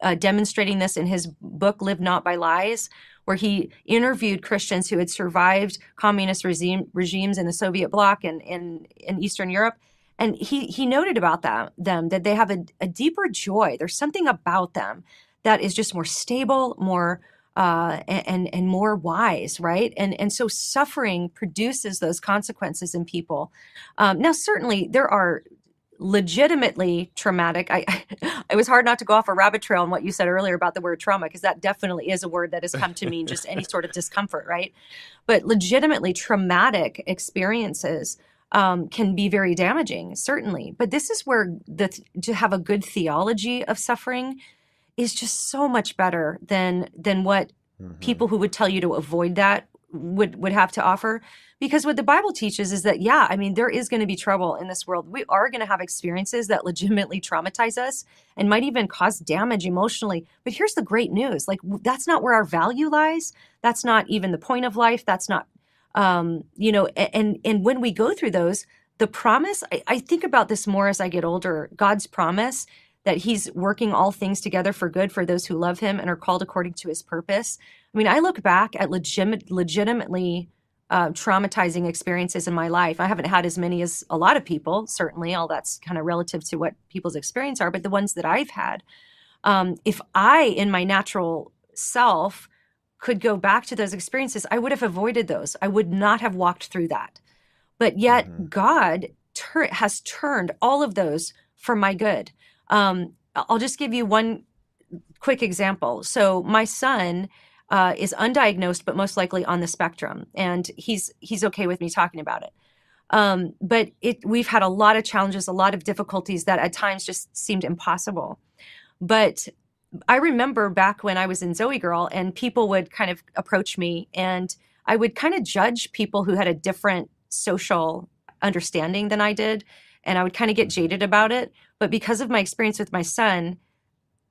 uh, demonstrating this in his book, Live Not by Lies, where he interviewed Christians who had survived communist regime, regimes in the Soviet bloc and in, Eastern Europe. And he, he noted about that, them that they have a, a deeper joy. There's something about them that is just more stable, more uh, and and more wise, right? And and so suffering produces those consequences in people. Um, now, certainly there are legitimately traumatic. I it was hard not to go off a rabbit trail on what you said earlier about the word trauma because that definitely is a word that has come to mean just any sort of discomfort, right? But legitimately traumatic experiences um, can be very damaging, certainly. But this is where the to have a good theology of suffering is just so much better than than what mm-hmm. people who would tell you to avoid that would would have to offer. Because what the bible teaches is that yeah i mean there is going to be trouble in this world. We are going to have experiences that legitimately traumatize us and might even cause damage emotionally. But here's the great news like that's not where our value lies. That's not even the point of life. That's not um you know and and when we go through those the promise I, I think about this more as i get older. God's promise that he's working all things together for good for those who love him and are called according to his purpose. I mean, I look back at legit, legitimately uh, traumatizing experiences in my life. I haven't had as many as a lot of people, certainly, all that's kind of relative to what people's experience are, but the ones that I've had, um, if I, in my natural self, could go back to those experiences, I would have avoided those. I would not have walked through that. But yet, mm-hmm. God ter- has turned all of those for my good. Um, I'll just give you one quick example. So my son uh, is undiagnosed, but most likely on the spectrum, and he's he's okay with me talking about it. Um, but it we've had a lot of challenges, a lot of difficulties that at times just seemed impossible. But I remember back when I was in ZOEgirl, and people would kind of approach me and I would kind of judge people who had a different social understanding than I did. And I would kind of get jaded about it. But because of my experience with my son,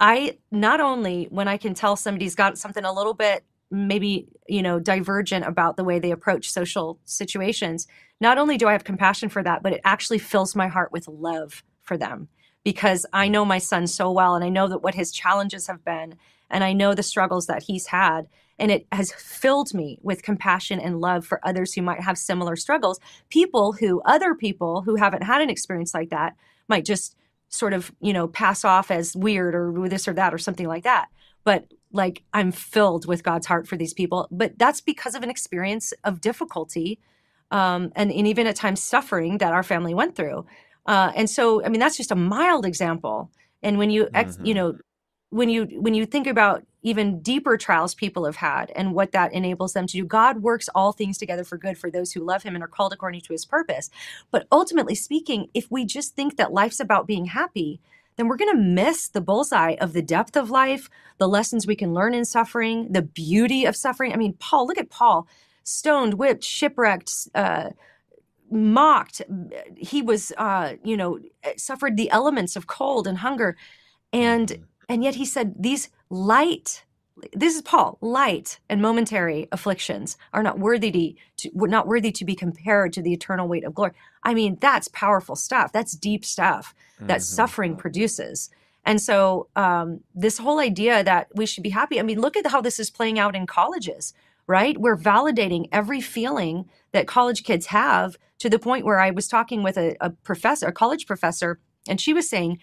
I not only when I can tell somebody's got something a little bit maybe you know divergent about the way they approach social situations not only do i have compassion for that but it actually fills my heart with love for them because i know my son so well and i know that what his challenges have been and i know the struggles that he's had and it has filled me with compassion and love for others who might have similar struggles. People who other people who haven't had an experience like that might just sort of you know pass off as weird or this or that or something like that. But like i'm filled with god's heart for these people. But that's because of an experience of difficulty um, and, and even at times suffering that our family went through. Uh, and so i mean that's just a mild example. And when you ex, mm-hmm. you know when you when you think about even deeper trials people have had and what that enables them to do. God works all things together for good for those who love him and are called according to his purpose. But ultimately speaking if we just think that life's about being happy then we're going to miss the bullseye of the depth of life the lessons we can learn in suffering the beauty of suffering. I mean paul look at paul. Stoned whipped shipwrecked uh, mocked. He was uh, you know suffered the elements of cold and hunger. And mm-hmm. And yet he said, These light, this is Paul, light and momentary afflictions are not worthy to, to not worthy to be compared to the eternal weight of glory. I mean, that's powerful stuff. That's deep stuff that mm-hmm. suffering produces. And so, um, this whole idea that we should be happy, I mean, look at how this is playing out in colleges, right? We're validating every feeling that college kids have to the point where I was talking with a, a professor, a college professor, and she was saying,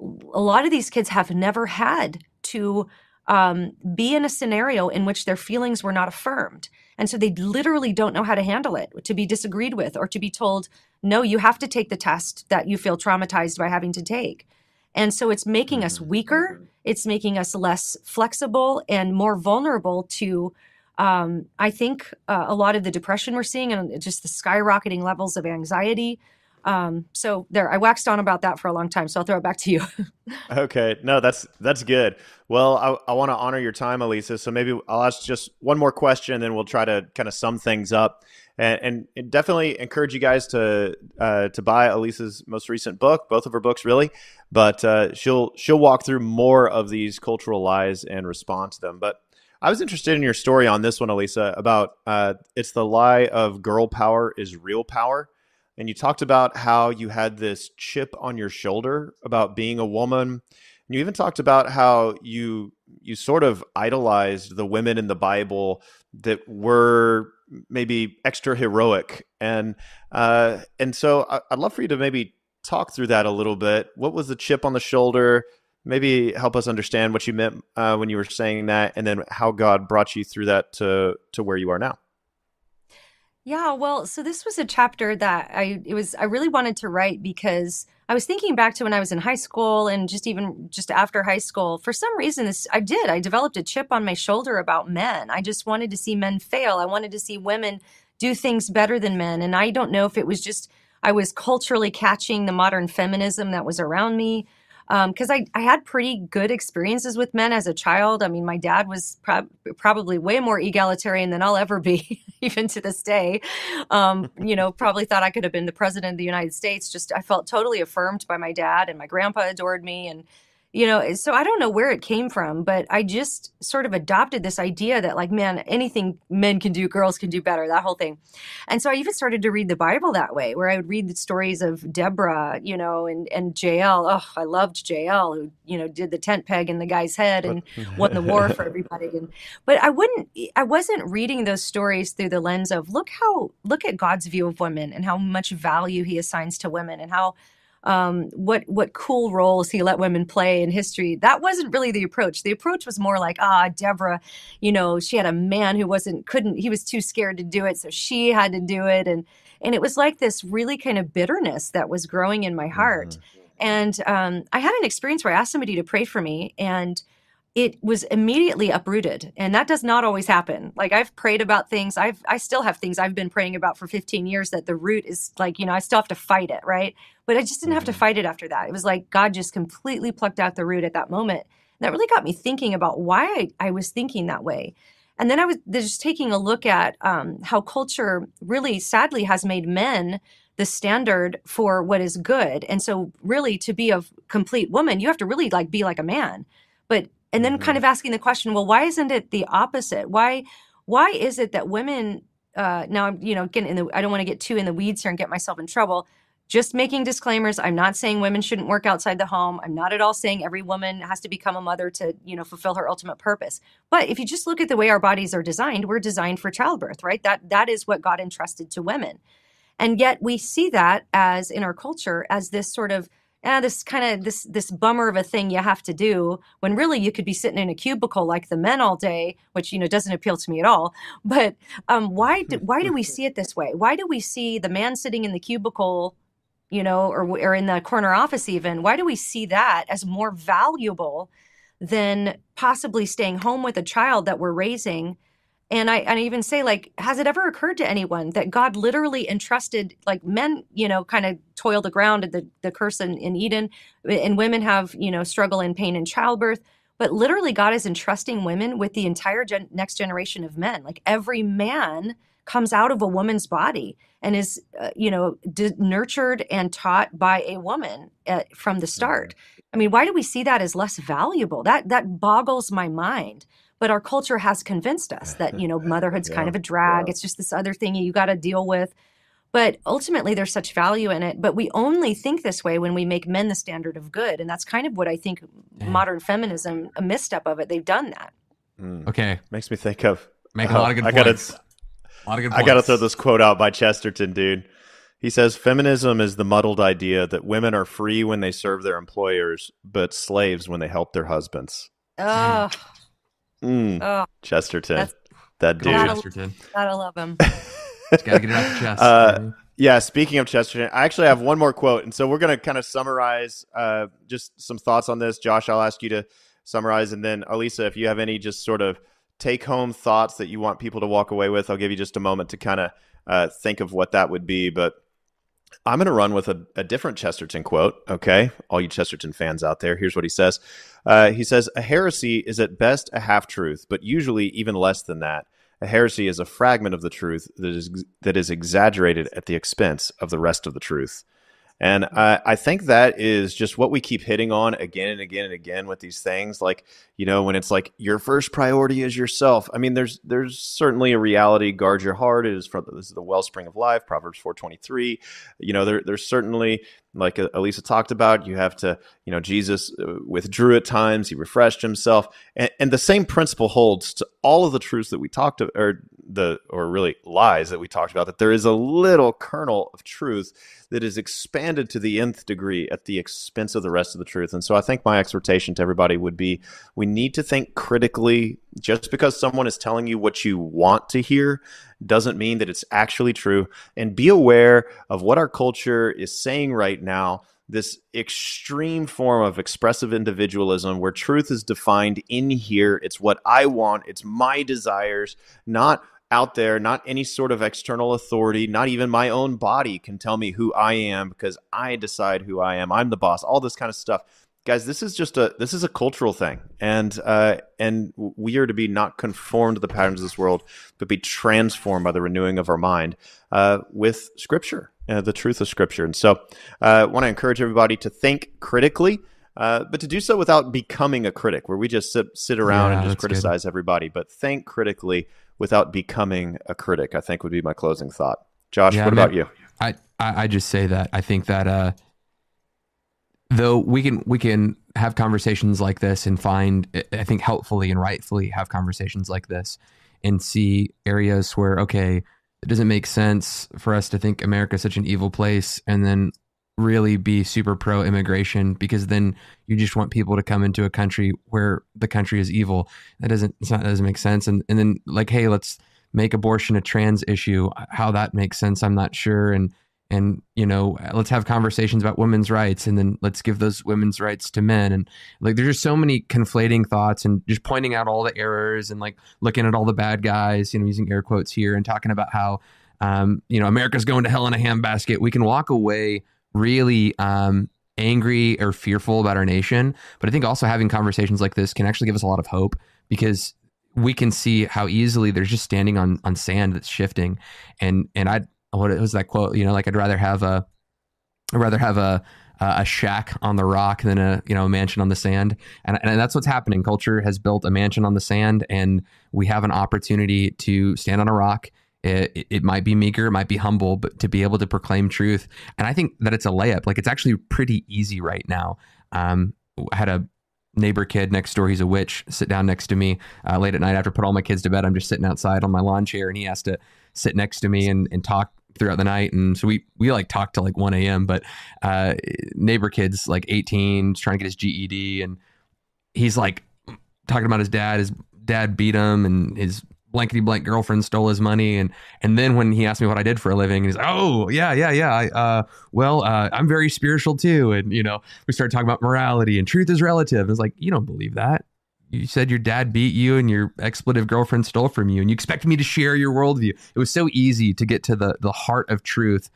a lot of these kids have never had to um, be in a scenario in which their feelings were not affirmed. And so they literally don't know how to handle it, to be disagreed with, or to be told, no, you have to take the test that you feel traumatized by having to take. And so it's making us mm-hmm. weaker, mm-hmm. it's making us less flexible and more vulnerable to. Um, I think uh, a lot of the depression we're seeing and just the skyrocketing levels of anxiety, um, so there, I waxed on about that for a long time. So I'll throw it back to you. okay, no, that's that's good. Well, I, I want to honor your time, Alisa. So maybe I'll ask just one more question, and then we'll try to kind of sum things up. And, and, definitely encourage you guys to uh, to buy Alisa's most recent book, both of her books, really. But uh, she'll she'll walk through more of these cultural lies and respond to them. But I was interested in your story on this one, Alisa, about uh, it's the lie of girl power is real power and you talked about how you had this chip on your shoulder about being a woman. And you even talked about how you you sort of idolized the women in the Bible that were maybe extra heroic, and uh, and so I'd love for you to maybe talk through that a little bit. What was the chip on the shoulder? Maybe help us understand what you meant uh, when you were saying that, and then how God brought you through that to to where you are now. Yeah, well, so this was a chapter that I it was I really wanted to write because I was thinking back to when I was in high school and just even just after high school. For some reason this I did. I developed a chip on my shoulder about men. I just wanted to see men fail. I wanted to see women do things better than men. And I don't know if it was just I was culturally catching the modern feminism that was around me because um, I, I had pretty good experiences with men as a child. I mean, my dad was pro- probably way more egalitarian than I'll ever be, even to this day. Um, you know, probably thought I could have been the president of the United States. Just I felt totally affirmed by my dad, and my grandpa adored me, and you know eh, so i don't know where it came from but i just sort of adopted this idea that like man anything men can do girls can do better that whole thing. And so i even started to read the bible that way where i would read the stories of deborah you know and and jael. Oh i loved jael who you know did the tent peg in the guy's head and won the war for everybody. And but i wouldn't i wasn't reading those stories through the lens of look how look at god's view of women and how much value he assigns to women and how um, what what cool roles he let women play in history. That wasn't really the approach. The approach was more like, ah, Deborah, you know, she had a man who wasn't couldn't he was too scared to do it, so she had to do it, and and it was like this really kind of bitterness that was growing in my heart. Mm-hmm. And um, I had an experience where I asked somebody to pray for me, and it was immediately uprooted and that does not always happen like i've prayed about things i've i still have things i've been praying about for 15 years that the root is like you know i still have to fight it right but i just didn't have to mm-hmm. fight it after that it was like god just completely plucked out the root at that moment and that really got me thinking about why I, I was thinking that way And then I was just taking a look at um, how culture really sadly has made men the standard for what is good. And so really to be a complete woman, you have to really like be like a man. But and then mm-hmm. kind of asking the question, well, why isn't it the opposite? Why why is it that women uh, now I'm you know getting in the I don't want to get too in the weeds here and get myself in trouble. Just making disclaimers. I'm not saying women shouldn't work outside the home. I'm not at all saying every woman has to become a mother to, you know, fulfill her ultimate purpose. But if you just look at the way our bodies are designed, we're designed for childbirth, right? That that is what God entrusted to women. And yet we see that as in our culture as this sort of ah, this kind of this this bummer of a thing you have to do when really you could be sitting in a cubicle like the men all day, which you know doesn't appeal to me at all. But um, why do, why do we see it this way? Why do we see the man sitting in the cubicle, you know, or or in the corner office even? Why do we see that as more valuable than possibly staying home with a child that we're raising? And I, and I even say like has it ever occurred to anyone that god literally entrusted like men you know kind of toil the ground at the, the curse in, in eden? And women have you know struggle and pain in childbirth but literally god is entrusting women with the entire gen- next generation of men. Like every man comes out of a woman's body and is uh, you know d- nurtured and taught by a woman at, from the start. Mm-hmm. i mean why do we see that as less valuable? That that boggles my mind but our culture has convinced us that you know motherhood's yeah, kind of a drag. yeah. it's just this other thing you got to deal with. But ultimately there's such value in it. But we only think this way when we make men the standard of good. And that's kind of what i think yeah. modern feminism a misstep of it they've done that. Mm. okay. Makes me think of make a lot of good I points. gotta, a lot of good I gotta throw this quote out by chesterton dude. He says feminism is the muddled idea that women are free when they serve their employers but slaves when they help their husbands. Oh Mm, oh, Chesterton. That dude. Gotta, Chesterton. Gotta love him. Just gotta get it off the chest. Uh, yeah, speaking of Chesterton, I actually have one more quote. And so we're going to kind of summarize uh, just some thoughts on this. Josh, I'll ask you to summarize. And then, Alisa, if you have any just sort of take home thoughts that you want people to walk away with, I'll give you just a moment to kind of uh, think of what that would be. But I'm going to run with a, a, different Chesterton quote. Okay. All you Chesterton fans out there, here's what he says. Uh, he says, A heresy is at best a half truth, but usually even less than that. A heresy is a fragment of the truth that is, that is exaggerated at the expense of the rest of the truth. And I, I think that is just what we keep hitting on again and again and again with these things. Like, you know, when it's like your first priority is yourself. I mean, there's there's certainly a reality. Guard your heart. It is from this is the wellspring of life. Proverbs four twenty three. You know, there, there's certainly like Alisa talked about. You have to, you know, Jesus uh, withdrew at times. He refreshed himself, and, and the same principle holds to all of the truths that we talked to, or the or really lies that we talked about. That there is a little kernel of truth that is expanded to the nth degree at the expense of the rest of the truth. And so I think my exhortation to everybody would be we need to think critically. Just because someone is telling you what you want to hear doesn't mean that it's actually true. And be aware of what our culture is saying right now this extreme form of expressive individualism where truth is defined in here. It's what I want, it's my desires, not out there, not any sort of external authority, not even my own body can tell me who I am because I decide who I am. I'm the boss. All this kind of stuff. Guys, this is just a this is a cultural thing, and uh, and we are to be not conformed to the patterns of this world, but be transformed by the renewing of our mind uh, with Scripture, uh, the truth of Scripture. And so, I uh, want to encourage everybody to think critically, uh, but to do so without becoming a critic, where we just sit, sit around yeah, and just criticize good. everybody. But think critically without becoming a critic. I think would be my closing thought. Josh, yeah, what about you? I, I just say that I think that uh, though we can we can have conversations like this and find I think helpfully and rightfully have conversations like this and see areas where okay it doesn't make sense for us to think America is such an evil place and then really be super pro immigration because then you just want people to come into a country where the country is evil. That doesn't it's not, that doesn't make sense. And and then like, hey, let's make abortion a trans issue. How that makes sense, I'm not sure. And and you know, let's have conversations about women's rights, and then let's give those women's rights to men. And like, there's just so many conflating thoughts, and just pointing out all the errors, and like looking at all the bad guys, you know, using air quotes here, and talking about how um, you know America's going to hell in a handbasket. We can walk away really um, angry or fearful about our nation. But I think also having conversations like this can actually give us a lot of hope because we can see how easily they're just standing on on sand that's shifting, and and I what was that quote? You know, like I'd rather have a I'd rather have a a shack on the rock than a you know a mansion on the sand and, and that's what's happening culture has built a mansion on the sand and we have an opportunity to stand on a rock it, it might be meager, it might be humble, but to be able to proclaim truth. And I think that it's a layup. Like it's actually pretty easy right now. Um, I had a neighbor kid next door. He's a witch. Sit down next to me uh, late at night after I put all my kids to bed. I'm just sitting outside on my lawn chair, and he has to sit next to me and, and talk throughout the night. And so we we like talk till like 1 a.m. But uh, neighbor kid's like 18, trying to get his GED, and he's like talking about his dad. His dad beat him, and his blankety blank girlfriend stole his money and and then when he asked me what I did for a living he's like oh yeah yeah yeah I, uh, well uh, I'm very spiritual too. And you know we started talking about morality and truth is relative. It's like you don't believe that. You said your dad beat you and your expletive girlfriend stole from you and you expect me to share your worldview. It was so easy to get to the the heart of truth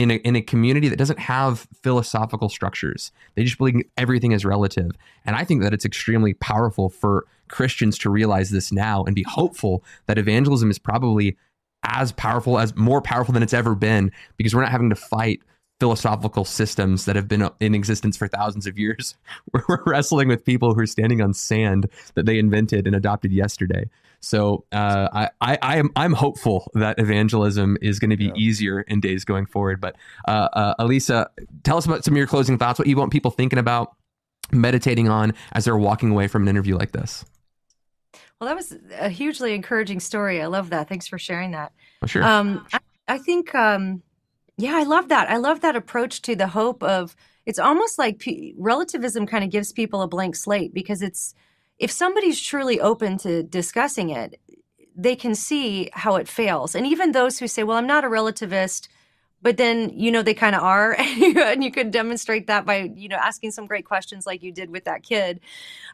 in a, in a community that doesn't have philosophical structures. They just believe everything is relative. And I think that it's extremely powerful for Christians to realize this now and be hopeful that evangelism is probably as powerful as more powerful than it's ever been because we're not having to fight philosophical systems that have been in existence for thousands of years. We're wrestling with people who are standing on sand that they invented and adopted yesterday. So uh, I, I, I, am I'm hopeful that evangelism is going to be yeah. easier in days going forward. But uh, uh, Alisa, tell us about some of your closing thoughts. What you want people thinking about, meditating on as they're walking away from an interview like this. Well, that was a hugely encouraging story. I love that. Thanks for sharing that. Oh, sure. Um, I, I, think, um, yeah, I love that. I love that approach to the hope of. It's almost like p- relativism kind of gives people a blank slate because it's if somebody's truly open to discussing it, they can see how it fails. And even those who say, well, I'm not a relativist, but then you know they kind of are and you could demonstrate that by you know asking some great questions like you did with that kid.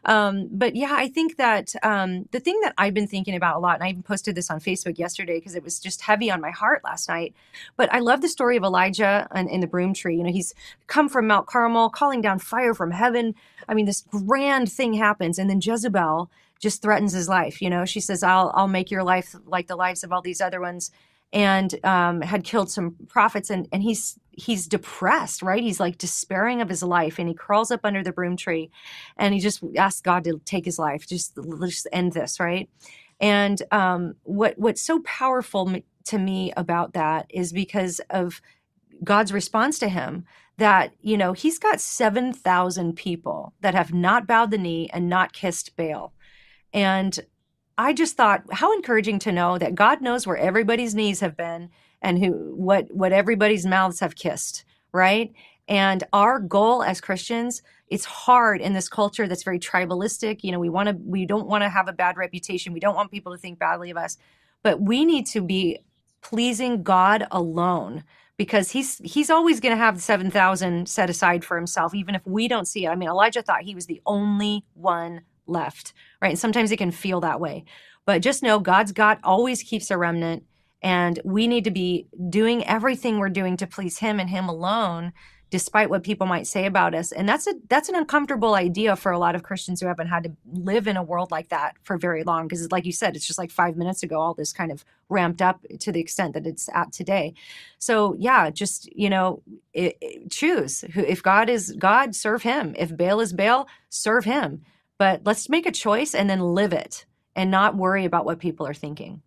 Um, but yeah i think that um, the thing that i've been thinking about a lot and i even posted this on facebook yesterday because it was just heavy on my heart last night but i love the story of elijah and in the broom tree. You know he's come from mount carmel calling down fire from heaven. I mean this grand thing happens and then jezebel just threatens his life you know? She says i'll i'll make your life like the lives of all these other ones and um, had killed some prophets and, and he's he's depressed right? He's like despairing of his life and he crawls up under the broom tree and he just asks god to take his life just just end this right? And um, what what's so powerful to me about that is because of god's response to him that you know he's got 7000 people that have not bowed the knee and not kissed baal. And I just thought how encouraging to know that God knows where everybody's knees have been and who what what everybody's mouths have kissed, right? And our goal as Christians, it's hard in this culture that's very tribalistic. You know, we want to we don't want to have a bad reputation. We don't want people to think badly of us. But we need to be pleasing God alone because he's he's always going to have 7000 set aside for himself even if we don't see it. I mean, Elijah thought he was the only one left, right? And sometimes it can feel that way. But just know God's got always keeps a remnant, and we need to be doing everything we're doing to please Him and Him alone, despite what people might say about us. And that's a that's an uncomfortable idea for a lot of Christians who haven't had to live in a world like that for very long. Because, like you said, it's just like five minutes ago, all this kind of ramped up to the extent that it's at today. So, yeah, just you know, it, it, choose. If God is God, serve Him. If Baal is Baal, serve Him but let's make a choice and then live it and not worry about what people are thinking.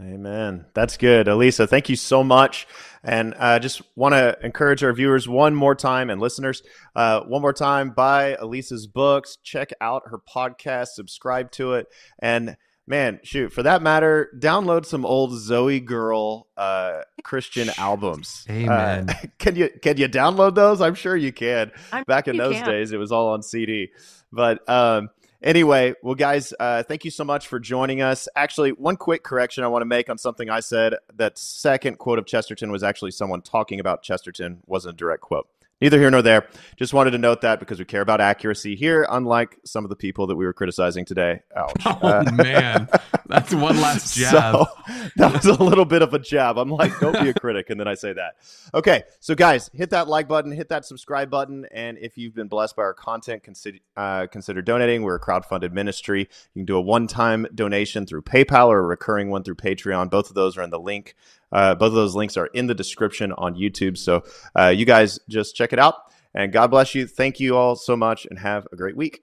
Amen. That's good. Alisa, thank you so much. And I uh, just want to encourage our viewers one more time and listeners, uh, one more time, buy Alisa's books, check out her podcast, subscribe to it. And man, shoot, for that matter, download some old ZOEgirl uh, Christian albums. Amen. Uh, can you can you download those? I'm sure you can. I'm Back in those can. days, it was all on CD. But um, anyway, well, guys, uh, thank you so much for joining us. Actually, one quick correction I want to make on something I said. That second quote of Chesterton was actually someone talking about Chesterton, wasn't a direct quote. Neither here nor there. Just wanted to note that because we care about accuracy here, unlike some of the people that we were criticizing today. Ouch. Oh uh, man, that's one last jab. So, that was a little bit of a jab. I'm like, don't be a critic, and then I say that. Okay, so guys, hit that like button, hit that subscribe button, and if you've been blessed by our content, consider uh, consider donating. We're a crowd-funded ministry. You can do a one-time donation through PayPal or a recurring one through Patreon. Both of those are in the link. Uh, both of those links are in the description on YouTube. So uh, you guys just check it out. And God bless you. Thank you all so much and have a great week.